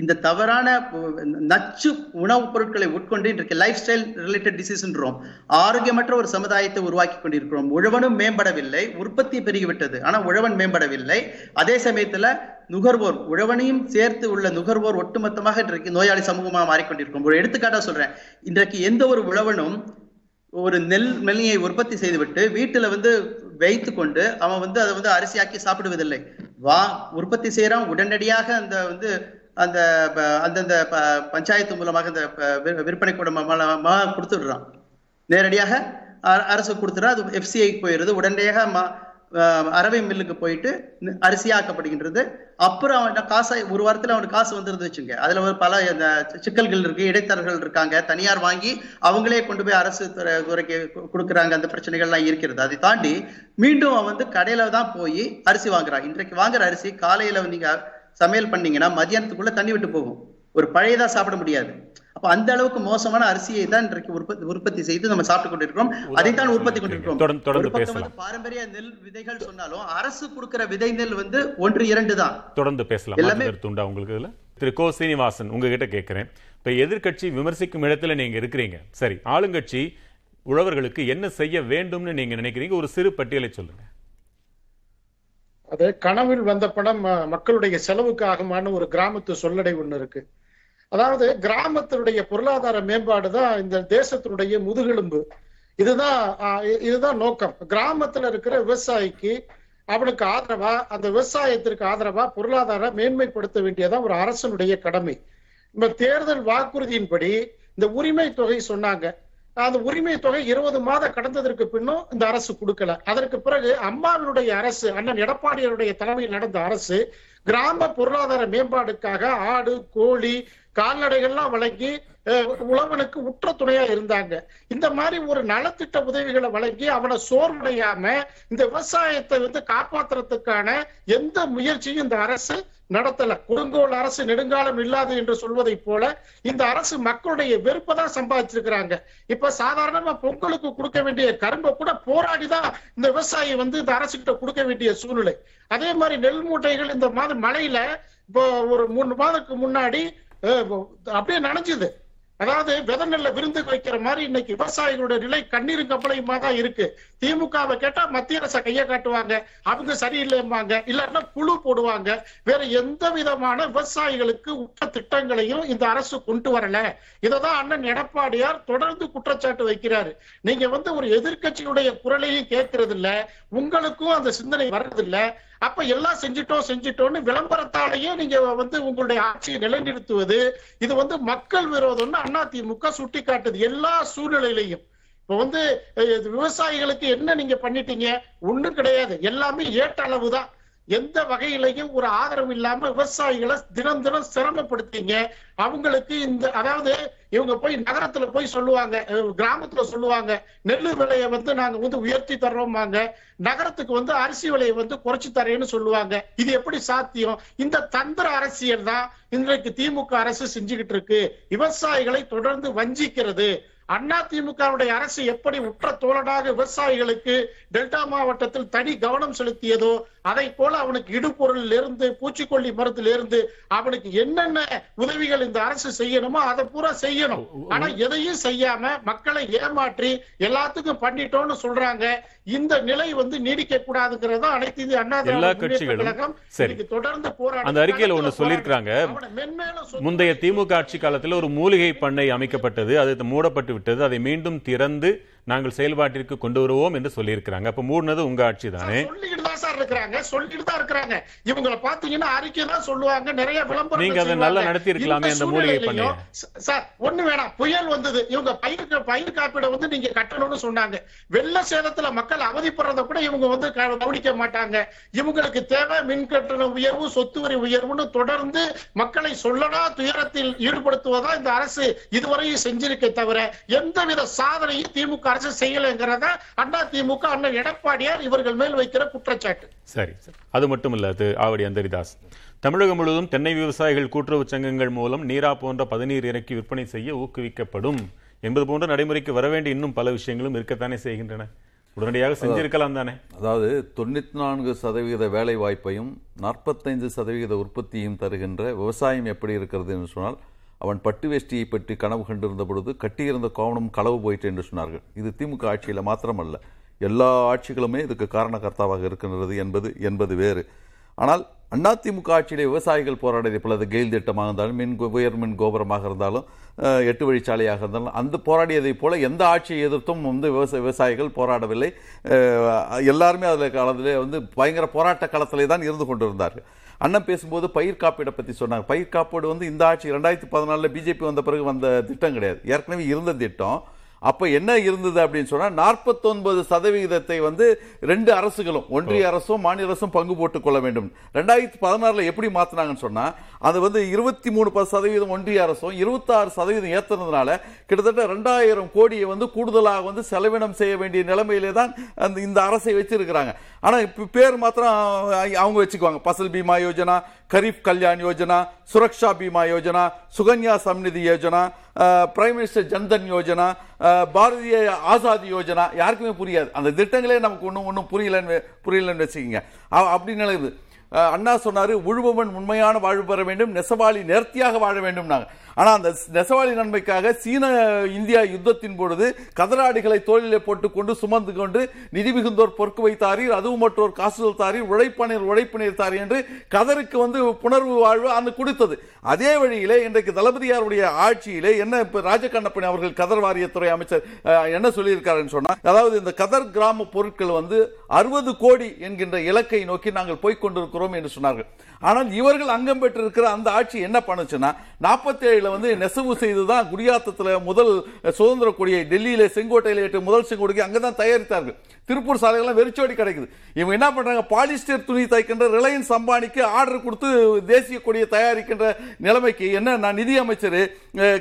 இந்த தவறான நச்சு உணவுப் பொருட்களை உட்கொண்டு இன்றைக்கு லைஃப் ஸ்டைல் ரிலேட்டட் டிசீஸ்ன்றோம் ஆரோக்கியமற்ற ஒரு சமுதாயத்தை உருவாக்கி கொண்டிருக்கிறோம். உழவனும் மேம்படவில்லை உற்பத்தி பெருகிவிட்டது. ஆனால் உழவன் மேம்படவில்லை. அதே சமயத்துல நுகர்வோர் உழவனையும் சேர்த்து உள்ள நுகர்வோர் ஒட்டுமொத்தமாக இன்றைக்கு நோயாளி சமூகமாக மாறிக்கொண்டிருக்கும். ஒரு எடுத்துக்காட்டா சொல்றேன். இன்றைக்கு எந்த ஒரு உழவனும் ஒரு நெல் நெல்லியை உற்பத்தி செய்துவிட்டு வீட்டுல வந்து வைத்து கொண்டு அவன் வந்து அதை வந்து அரிசியாக்கி சாப்பிடுவதில்லை. வா உற்பத்தி செய்யறான் உடனடியாக அந்த வந்து அந்த ப- அந்தந்த ப- பஞ்சாயத்து மூலமாக அந்த விற்பனை கூட கொடுத்துடுறான். நேரடியாக அரசு கொடுத்துறா அது எஃப்சிஐக்கு போயிடுது. உடனடியாக அரவை மில்லுக்கு போயிட்டு அரிசியாக்கப்படுகின்றது. அப்புறம் அவன் காசை ஒரு வாரத்தில் அவனுக்கு காசு வந்துருந்து வச்சுங்க. அதுல ஒரு பல இந்த சிக்கல்கள் இருக்கு. இடைத்தரகர்கள் இருக்காங்க. தனியார் வாங்கி அவங்களே கொண்டு போய் அரசு துறை துறைக்கு கொடுக்குறாங்க. அந்த பிரச்சனைகள்லாம் இருக்கிறது. அதை தாண்டி மீண்டும் அவன் வந்து கடையில தான் போய் அரிசி வாங்குறான். இன்றைக்கு வாங்குற அரிசி காலையில நீங்க சமையல் பண்ணீங்கன்னா மதியானத்துக்குள்ள தண்ணி விட்டு போகும். ஒரு பழையதா சாப்பிட முடியாது. அப்ப அந்த அளவுக்கு மோசமான அரிசியை தான் இன்றைக்கு உற்பத்தி உற்பத்தி செய்து நம்ம சாப்பிட்டு கொண்டிருக்கிறோம். அதைத்தான் உற்பத்தி கொண்டிருக்கிறோம். பாரம்பரிய நெல் விதைகள் சொன்னாலும் அரசு கொடுக்கிற விதை நெல் வந்து ஒன்று இரண்டு தான். தொடர்ந்து பேசலாம். எல்லாமே- உண்டா உங்களுக்கு இதுல? திரு கோ சீனிவாசன் உங்ககிட்ட கேட்கிறேன். இப்ப எதிர்க்கட்சி விமர்சிக்கும் இடத்துல நீங்க இருக்கிறீங்க. சரி ஆளுங்கட்சி உழவர்களுக்கு என்ன செய்ய வேண்டும்னு நீங்க நினைக்கிறீங்க? ஒரு சிறு பட்டியலை சொல்லுங்க. அது கனவில் வந்த படம் ம- மக்களுடைய செலவுக்கு ஆகுமான ஒரு கிராமத்து சொல்லடை ஒண்ணு இருக்கு. அதாவது கிராமத்தினுடைய பொருளாதார மேம்பாடு தான் இந்த தேசத்தினுடைய முதுகெலும்பு. இதுதான் இதுதான் நோக்கம். கிராமத்துல இருக்கிற விவசாயிக்கு அவனுக்கு ஆதரவா அந்த விவசாயத்திற்கு ஆதரவா பொருளாதார மேன்மைப்படுத்த வேண்டியதான் ஒரு அரசனுடைய கடமை. இப்ப தேர்தல் வாக்குறுதியின்படி இந்த உரிமை தொகை சொன்னாங்க. அந்த உரிமை தொகை இருபது மாதம் கடந்ததற்கு பின்னும் இந்த அரசு கொடுக்கல. அதற்கு பிறகு அம்மாவினுடைய அரசு அண்ணன் எடப்பாடியருடைய தலைமையில் நடந்த அரசு கிராம பொருளாதார மேம்பாடுக்காக ஆடு கோழி கால்நடைகள்லாம் வழங்கி அஹ், உழவனுக்கு உற்ற துணையா இருந்தாங்க. இந்த மாதிரி ஒரு நலத்திட்ட உதவிகளை வழங்கி அவனை சோர்வடையாம இந்த விவசாயத்தை வந்து காப்பாத்துறதுக்கான எந்த முயற்சியும் இந்த அரசு நடத்தல. கொடுங்கோல் அரசு நெடுங்காலம் இல்லாது என்று சொல்வதை போல இந்த அரசு மக்களுடைய வெறுப்பை தான் சம்பாதிச்சிருக்கிறாங்க. இப்ப சாதாரணமா பொங்கலுக்கு கொடுக்க வேண்டிய கரும்பை கூட போராடிதான் இந்த விவசாயி வந்து இந்த அரசு கிட்ட கொடுக்க வேண்டிய சூழ்நிலை. அதே மாதிரி நெல் மூட்டைகள் இந்த மாதிரி மழையில இப்போ ஒரு மூணு மாதத்துக்கு முன்னாடி அப்படியே நனைஞ்சுது. அதாவது வித நெல்ல வைக்கிற மாதிரி இன்னைக்கு விவசாயிகளுடைய நிலை கண்ணீரும் கப்பலையுமா தான் இருக்கு. திமுகவை கேட்டா மத்திய அரசை கையை காட்டுவாங்க. அவங்க சரியில்லைம்பாங்க. இல்லைன்னா குழு போடுவாங்க. வேற எந்த விதமான விவசாயிகளுக்கு உற்ற திட்டங்களையும் இந்த அரசு கொண்டு வரல. இததான் அண்ணன் எடப்பாடியார் தொடர்ந்து குற்றச்சாட்டு வைக்கிறாரு. நீங்க வந்து ஒரு எதிர்க்கட்சியுடைய குரலையும் கேட்கறது இல்ல உங்களுக்கும் அந்த சிந்தனை வர்றதில்லை. அப்ப எல்லாம் செஞ்சிட்டோம் செஞ்சிட்டோம்னு விளம்பரத்தாலேயே நீங்க வந்து உங்களுடைய ஆட்சியை நிலைநிறுத்துவது இது வந்து மக்கள் விரோதம்னு அண்ணா திமுக சுட்டி காட்டுது எல்லா சூழ்நிலையிலையும். இப்ப வந்து விவசாயிகளுக்கு என்ன நீங்க பண்ணிட்டீங்க? ஒண்ணும் கிடையாது. எல்லாமே ஏட்ட அளவுதான். எந்த வகையிலையும் ஒரு ஆதரவு இல்லாம விவசாயிகளை தினம் தினம் சிரமப்படுத்தீங்க. அவங்களுக்கு இந்த அதாவது இவங்க போய் நகரத்துல போய் சொல்லுவாங்க கிராமத்துல சொல்லுவாங்க நெல் விலையை வந்து நாங்க வந்து உயர்த்தி தர்றோம்பாங்க. நகரத்துக்கு வந்து அரிசி விலையை வந்து குறைச்சு தரேன்னு சொல்லுவாங்க. இது எப்படி சாத்தியம்? இந்த தந்திர அரசியல் தான் இன்றைக்கு திமுக அரசு செஞ்சுக்கிட்டு இருக்கு. விவசாயிகளை தொடர்ந்து வஞ்சிக்கிறது. அண்ணா திமுகவுடைய அரசு எப்படி உற்ற தோழனாக விவசாயிகளுக்கு டெல்டா மாவட்டத்தில் தனி கவனம் செலுத்தியதோ அதை போல அவனுக்கு இடுபொருளில் இருந்து பூச்சிக்கொல்லி மருந்தில் இருந்து அவனுக்கு என்னென்ன உதவிகள் இந்த அரசு செய்யணுமோ அதை பூரா செய்யணும். ஆனா எதையும் செய்யாம மக்களை ஏமாற்றி எல்லாத்துக்கும் பண்ணிட்டோம்னு சொல்றாங்க. இந்த நிலை வந்து நீடிக்க கூடாதுங்கிறது அனைத்து இந்திய அண்ணா கட்சிகளும் தொடர்ந்து போராடி அந்த அறிக்கையில ஒண்ணு சொத்து முந்தைய திமுக ஆட்சி காலத்தில் ஒரு மூலிகை பண்ணை அமைக்கப்பட்டது. அது மூடப்பட்டு விட்டது. அதை மீண்டும் திறந்து நாங்கள் செயல்பாட்டிற்கு கொண்டு வருவோம் என்று சொல்லியிருக்கிறாங்க. அப்ப மூடினது உங்க ஆட்சி தானே? சொல்லிக்கிட்டு தான் சார் இருக்கிறாங்க. சொல்லிட்டு தான் இருக்கிறாங்க. இவங்கள பாத்தீங்கன்னா அறிக்கை தான் சொல்லுவாங்க. நிறைய விளம்பரம் நீங்க அதை நல்லா நடத்தி இருக்கலாமே அந்த மூலிகை பண்ணைய. சார் ஒண்ணு வேணாம். புயல் வந்தது. இவங்க பயிர் பயிர் காப்பீடை வந்து நீங்க கட்டணும்னு சொன்னாங்க. வெள்ள சேதத்துல மக்கள் அவதிப்படுறத கூட இவங்க வந்து கவனிக்க மாட்டாங்க. இவங்களுக்கு தேவை மின் கட்டண உயர்வு சொத்து வரி உயர்வுன்னு தொடர்ந்து மக்களை சொல்லனா துயரத்தில் ஈடுபடுத்துவதா இந்த அரசு இதுவரையும் செஞ்சிருக்கே தவிர எந்தவித சாதனையும் திமுக அரசு செய்யலைங்கிறதா அண்ணா திமுக அண்ணன் எடப்பாடியார் இவர்கள் மேல் வைக்கிற குற்றச்சாட்டு. சரி சரி. அது மட்டும் இல்ல அது ஆவடி அந்தரிதாஸ். தமிழகம் முழுவதும் தென்னை விவசாயிகள் கூட்டுறவு சங்கங்கள் மூலம் நீரா போன்ற பதநீர் இறக்கி விற்பனை செய்ய ஊக்குவிக்கப்படும் என்பது போன்ற நடைமுறைக்கு வர வேண்டிய இன்னும் பல விஷயங்களும் இருக்கத்தானே செய்கின்றன. உடனடியாக செஞ்சிருக்கலாம் தானே. அதாவது தொண்ணூற்றி நான்கு சதவீத வேலை வாய்ப்பையும் நாற்பத்தைந்து சதவீத உற்பத்தியும் தருகின்ற விவசாயம் எப்படி இருக்கிறது என்று சொன்னால் அவன் பட்டு வேஷ்டியை பற்றி கனவு கண்டிருந்த பொழுது கட்டியிருந்த கோவணம் களவு போயிற்று என்று சொன்னார்கள். இது திமுக ஆட்சியில் மாத்திரமல்ல. எல்லா ஆட்சிகளுமே இதுக்கு காரணகர்த்தாவாக இருக்கின்றது என்பது என்பது வேறு. ஆனால் அதிமுக ஆட்சியிலே விவசாயிகள் போராடியது போல அது கெயில் திட்டமாக இருந்தாலும் மின் உயர் மின் கோபுரமாக இருந்தாலும் எட்டு வழிச்சாலையாக இருந்தாலும் அந்த போராடியதைப் போல எந்த ஆட்சியை எதிர்த்தும் வந்து விவசாய விவசாயிகள் போராடவில்லை. எல்லாருமே அதில் காலத்திலே வந்து பயங்கர போராட்ட களத்திலே தான் இருந்து கொண்டிருந்தார்கள். அண்ணன் பேசும்போது பயிர் காப்பீடை பற்றி சொன்னாங்க. பயிர் காப்பீடு வந்து இந்த ஆட்சி ரெண்டாயிரத்தி பதினாலில் பிஜேபி வந்த பிறகு வந்த திட்டம் கிடையாது. ஏற்கனவே இருந்த திட்டம். அப்ப என்ன இருந்தது அப்படின்னு சொன்னா நாற்பத்தொன்பது சதவிகிதத்தை வந்து ரெண்டு அரசுகளும் ஒன்றிய அரசும் மாநில அரசும் பங்கு போட்டுக் கொள்ள வேண்டும். ரெண்டாயிரத்தி பதினாறுல எப்படி மாத்தினாங்கன்னு சொன்னா அது வந்து இருபத்தி மூணு சதவீதம் ஒன்றிய அரசும் இருபத்தாறு சதவீதம் ஏத்துனதுனால கிட்டத்தட்ட ரெண்டாயிரம் கோடியை வந்து கூடுதலாக வந்து செலவினம் செய்ய வேண்டிய நிலைமையிலே தான் அந்த இந்த அரசை வச்சிருக்கிறாங்க. ஆனா இப்ப பேர் மாத்திரம் அவங்க வச்சுக்குவாங்க. பசல் பீமா யோஜனா கரீப் கல்யாண் யோஜனா சுரக்ஷா பீமா யோஜனா சுகன்யா சம்நிதி யோஜனா பிரைம் மினிஸ்டர் ஜன்தன் யோஜனா பாரதிய ஆசாதி யோஜனா யாருக்குமே புரியாது அந்த திட்டங்களே நமக்கு ஒன்றும் ஒன்றும் புரியலன்னு புரியலன்னு வச்சுக்கோங்க அப்படின்னு அப்படி அண்ணா சொன்னார் உழுபவன் உண்மையான வாழ்வு பெற வேண்டும் நெசவாளி நேர்த்தியாக வாழ வேண்டும் நாங்கள் ஆனா அந்த நெசவாளி நன்மைக்காக சீன இந்தியா யுத்தத்தின் பொழுது கதராடிகளை தோளிலே போட்டுக்கொண்டு சுமந்து கொண்டு நிதி மிகுந்தோர் பொறுக்கு வைத்தாரீர் அதுவும் மற்றோர் காசுதல் தாரீர் உழைப்பனர் உழைப்பினர் தாரி என்று கதருக்கு வந்து புணர்வு வாழ்வு அந்த கொடுத்தது. அதே வழியிலே இன்றைக்கு தளபதியாருடைய ஆட்சியிலே என்ன இப்ப ராஜகண்ணப்பன் அவர்கள் கதர் வாரியத்துறை அமைச்சர் என்ன சொல்லியிருக்காருன்னு சொன்னா அதாவது இந்த கதர் கிராம பொருட்கள் வந்து அறுபது கோடி என்கின்ற இலக்கை நோக்கி நாங்கள் போய்க் கொண்டிருக்கிறோம் என்று சொன்னார்கள். ஆனால் இவர்கள் அங்கம் பெற்றிருக்கிற அந்த ஆட்சி என்ன பண்ணுச்சுன்னா நாற்பத்தி ஏழுல வந்து நெசவு செய்துதான் குடியாத்தத்தில் முதல் சுதந்திர கொடியை டெல்லியில செங்கோட்டையில ஏற்று முதல் செங்கோடிக்கு அங்கதான் தயாரித்தார்கள். திருப்பூர் சாலைகள்லாம் வெறிச்சோடி கிடைக்குது. இவங்க என்ன பண்றாங்க? பாலிஸ்டர் துணி தைக்கின்ற ரிலையன்ஸ் அம்பானிக்கு ஆர்டர் கொடுத்து தேசிய கொடியை தயாரிக்கின்ற நிலைமைக்கு என்ன நான் நிதி அமைச்சர்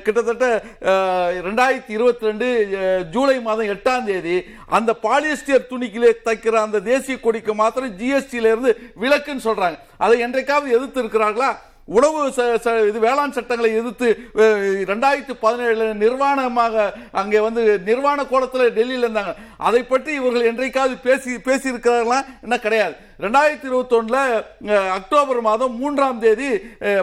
கிட்டத்தட்ட ரெண்டாயிரத்தி இருபத்தி ரெண்டு ஜூலை மாதம் எட்டாம் தேதி அந்த பாலிஸ்டர் துணிக்கிலே தைக்கிற அந்த தேசிய கொடிக்கு மாத்திரம் ஜிஎஸ்டியில இருந்து விலக்குன்னு சொல்றாங்க. அதை என்றைக்காவது எதிர்த்து இருக்கிறார்களா உணவு ச- ச- இது வேளாண் சட்டங்களை எதிர்த்து ரெண்டாயிரத்தி பதினேழுல நிர்வாணமாக அங்கே வந்து நிர்வாண கோலத்தில் டெல்லியில் இருந்தாங்க. அதை பற்றி இவர்கள் என்றைக்காவது பேசி பேசியிருக்கிறார்களா? என்ன கிடையாது. ரெண்டாயிரத்தி இருபத்தொன்னுல அக்டோபர் மாதம் மூன்றாம் தேதி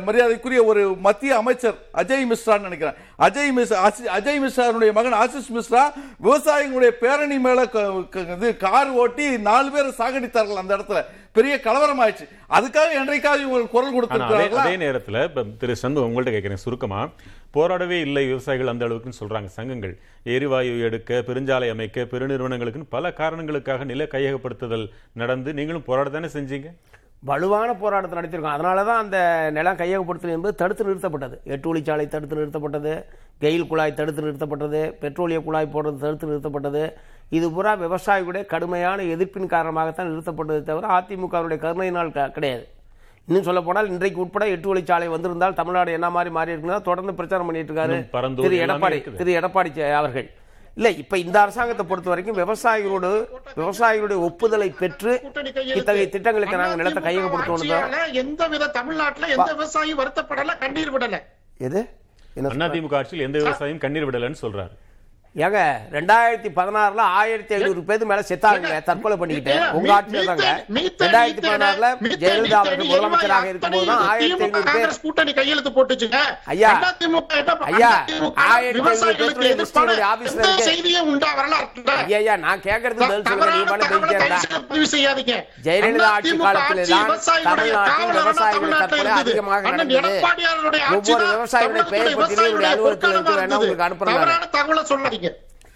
மரியாதைக்குரிய ஒரு மத்திய அமைச்சர் அஜய் மிஸ்ரான்னு நினைக்கிறேன். அஜய் மிஸ் அசி- அஜய் மிஸ்ரானுடைய மகன் ஆசிஷ் மிஸ்ரா விவசாயிகளுடைய பேரணி மேல இது கார் ஓட்டி நாலு பேரை சாகடித்தார்கள் அந்த இடத்துல. பெரிய கலவரம் ஆயிடுச்சு அதுக்காக என்றைக்காவது இவங்க குரல் கொடுத்திருக்கிறார்களா? அதே நேரத்துல திரு சண்முகம் உங்கள்ட்ட கேட்கிறேன் சுருக்கமா. போராடவே இல்லை விவசாயிகள் அந்த அளவுக்குன்னு சொல்றாங்க சங்கங்கள். எரிவாயு எடுக்க பெருஞ்சாலை அமைக்க பெருநிறுவனங்களுக்குன்னு பல காரணங்களுக்காக நில கையகப்படுத்துதல் நடந்து நீங்களும் போராட தானே செஞ்சீங்க? வலுவான போராட்டத்தை நடத்தியிருக்கோம். அதனால தான் அந்த நிலம் கையகப்படுத்தல் என்பது தடுத்து நிறுத்தப்பட்டது. எட்டு வழிச்சாலை தடுத்து நிறுத்தப்பட்டது. கெயில் குழாய் தடுத்து நிறுத்தப்பட்டது. பெட்ரோலிய குழாய் போடுறது தடுத்து நிறுத்தப்பட்டது. இது பூரா விவசாயிகளுடைய கடுமையான எதிர்ப்பின் காரணமாகத்தான் நிறுத்தப்பட்டது தவிர அதிமுகவுடைய கருணையினால் க- கிடையாது. இன்னும் சொல்ல போனால் இன்றைக்கு உட்பட எட்டு வழிச்சாலை வந்திருந்தால் தமிழ்நாடு என்ன மாதிரி மாறி இருக்குன்னா தொடர்ந்து பிரச்சாரம் பண்ணிட்டு இருக்காரு திரு எடப்பாடி. திரு எடப்பாடி அவர்கள் இல்ல இப்ப இந்த அரசாங்கத்தை பொறுத்த வரைக்கும் விவசாயிகளோடு விவசாயிகளுடைய ஒப்புதலை பெற்று. இத்தகைய திட்டங்களுக்கு நாங்க நிலத்தை கையகப்படுத்தணும் எந்த வித தமிழ்நாட்டுல எந்த விவசாயி வருத்தப்படல கண்ணீர் விடல எது? அதிமுக ஆட்சியில் எந்த விவசாயியும் கண்ணீர் விடலன்னு சொல்றாரு ஏங்க ரெண்டாயிரத்தி பதினாறுல ஆயிரத்தி ஐநூறு பேருக்கு மேல செத்தாங்க தற்கொலை பண்ணிக்கிட்டு. உங்க ஆட்சியில தாங்க. ரெண்டாயிரத்தி பதினாறுல ஜெயலலிதா அவர்கள் முதலமைச்சராக எரிவாயு இருக்கும்போது ஆயிரத்தி ஐநூறு பேர் கூட்டணி கையெழுத்து போட்டுச்சுங்க. ஐயா, ஐயா, ஆயிரத்தி ஐநூறு பேருடைய எதிர்ப்பான லிஸ்ட் ஆபீஸ்ல எந்த இருக்கு. செய்தியும் உண்டா வரலாற்றுல? ஐயா நான் கேட்கறது பதில் சொல்லுங்க. நீ பண்ண செய்யாதீங்க. ஜெயலலிதா ஆட்சி காலத்திலே விவசாயிகளுடைய தமிழ்நாட்டில் தமிழ்நாட்டில் தற்கொலை. அதிகமாக நடந்தது. ஒவ்வொரு விவசாயியுடைய பெயர் விவசாயிகளுடைய அலுவலகத்தில் இருக்கு, வேணா. உங்களுக்கு அனுப்புறேன் தவறான தகவலை சொல்லாதீங்க.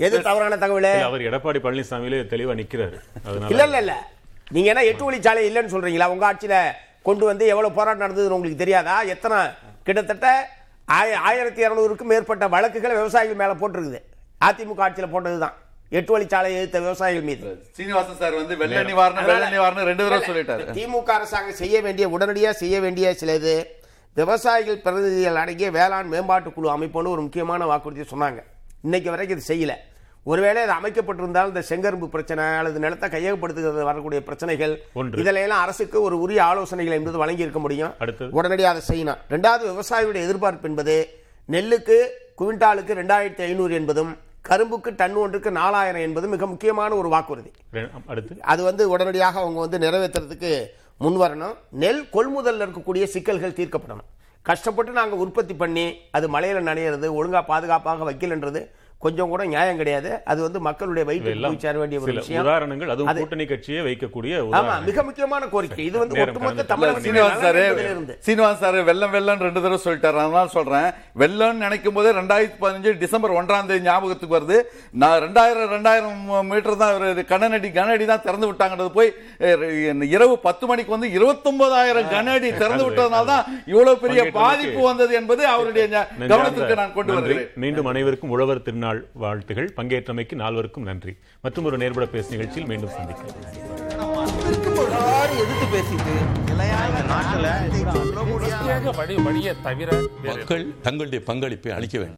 எது தவறான தகவல்? அவர் எடப்பாடி பழனிசாமியிலே தெளிவா நிக்கிறாரு. இல்ல அதனால இல்ல இல்ல நீங்க என்ன எட்டு வழிச்சாலை இல்லைன்னு சொல்றீங்களா? உங்க ஆட்சியில கொண்டு வந்து எவ்வளவு போராட்டம் நடந்ததுன்னு உங்களுக்கு தெரியாதா? எத்தனை கிட்டத்தட்ட ஆய- ஆயிரத்தி இருநூறுக்கும் மேற்பட்ட வழக்குகள் விவசாயிகள் மேல போட்டிருக்குது. அதிமுக ஆட்சியில போட்டதுதான். எட்டு வழிச்சாலை எதிர்த்த விவசாயிகள் மீது. சீனிவாசன் சார் வந்து வெள்ள நிவாரணம் வெள்ள நிவாரணம் ரெண்டு தடவை சொல்லிட்டாரு. திமுக அரசாங்கம் செய்ய வேண்டிய உடனடியாக செய்ய வேண்டிய சில இது விவசாயிகள் பிரதிநிதிகள் அடங்கிய வேளாண் மேம்பாட்டு குழு அமைப்புன்னு ஒரு முக்கியமான வாக்குறுதி சொன்னாங்க. இன்னைக்கு வரைக்கும் இது செய்யல. ஒருவேளை அது அமைக்கப்பட்டிருந்தால் இந்த செங்கரும்பு பிரச்சனை அல்லது நிலத்தை கையகப்படுத்துகிறது வரக்கூடிய பிரச்சனைகள். இதில் எல்லாம் அரசுக்கு ஒரு உரிய ஆலோசனைகள் என்பது வழங்கி இருக்க முடியும். உடனடியாக அதை செய்யணும். ரெண்டாவது விவசாயியுடைய எதிர்பார்ப்பு என்பது நெல்லுக்கு குவிண்டாலுக்கு ரெண்டாயிரத்தி ஐநூறு என்பதும் கரும்புக்கு டன் ஒன்றுக்கு நாலாயிரம் என்பதும் மிக முக்கியமான ஒரு வாக்குறுதி. அது வந்து உடனடியாக அவங்க வந்து நிறைவேற்றுறதுக்கு முன் வரணும். நெல் கொள்முதல்ல இருக்கக்கூடிய சிக்கல்கள் தீர்க்கப்படணும். கஷ்டப்பட்டு நாங்கள் உற்பத்தி பண்ணி அது மழையில நனையிறது ஒழுங்கா பாதுகாப்பாக வைக்கலன்றது கொஞ்சம் கூட நியாயம் கிடையாது. அது வந்து மக்களுடைய போய் சேர வேண்டிய ஒரு சில விஷயம். உதாரணங்கள் அதுவும் அது- கூட்டணி கட்சியை வைக்கக்கூடிய ஆமா மிக முக்கியமான கோரிக்கை. இது வந்து ஒட்டுமொத்த தமிழக சீனிவாஸ் சாரு சீனிவாஸ் சாரு வெள்ளம் வெள்ளம் ரெண்டு தடவை சொல்லிட்டாரு. அதனால சொல்றேன். வெள்ளம் நினைக்கும் போதே ரெண்டாயிரத்தி பதினஞ்சு டிசம்பர் ஒன்றாம் தேதி ஞாபகத்துக்கு வருது. நான் ரெண்டாயிரம் ரெண்டாயிரம் மீட்டர் தான் ஒரு கன அடி கன அடி தான் திறந்து விட்டாங்கன்றது போய் இரவு பத்து மணிக்கு வந்து இருபத்தொன்பதாயிரம் கன அடி திறந்து விட்டதுனால தான் இவ்வளவு பெரிய பாதிப்பு வந்தது என்பது அவருடைய. கவனத்திற்கு நான் கொண்டு. வருகிறேன். மீண்டும் அனைவருக்கும் உழவர் திருநாள் வாழ்த்துகள். பங்கேற்றமைக்கு நால்வருக்கும் நன்றி. மற்றும் ஒரு நேர்பட பேசு நிகழ்ச்சியில் மீண்டும் சந்திக்கிறேன் மக்கள் தங்களுடைய பங்களிப்பை அளிக்க வேண்டும்.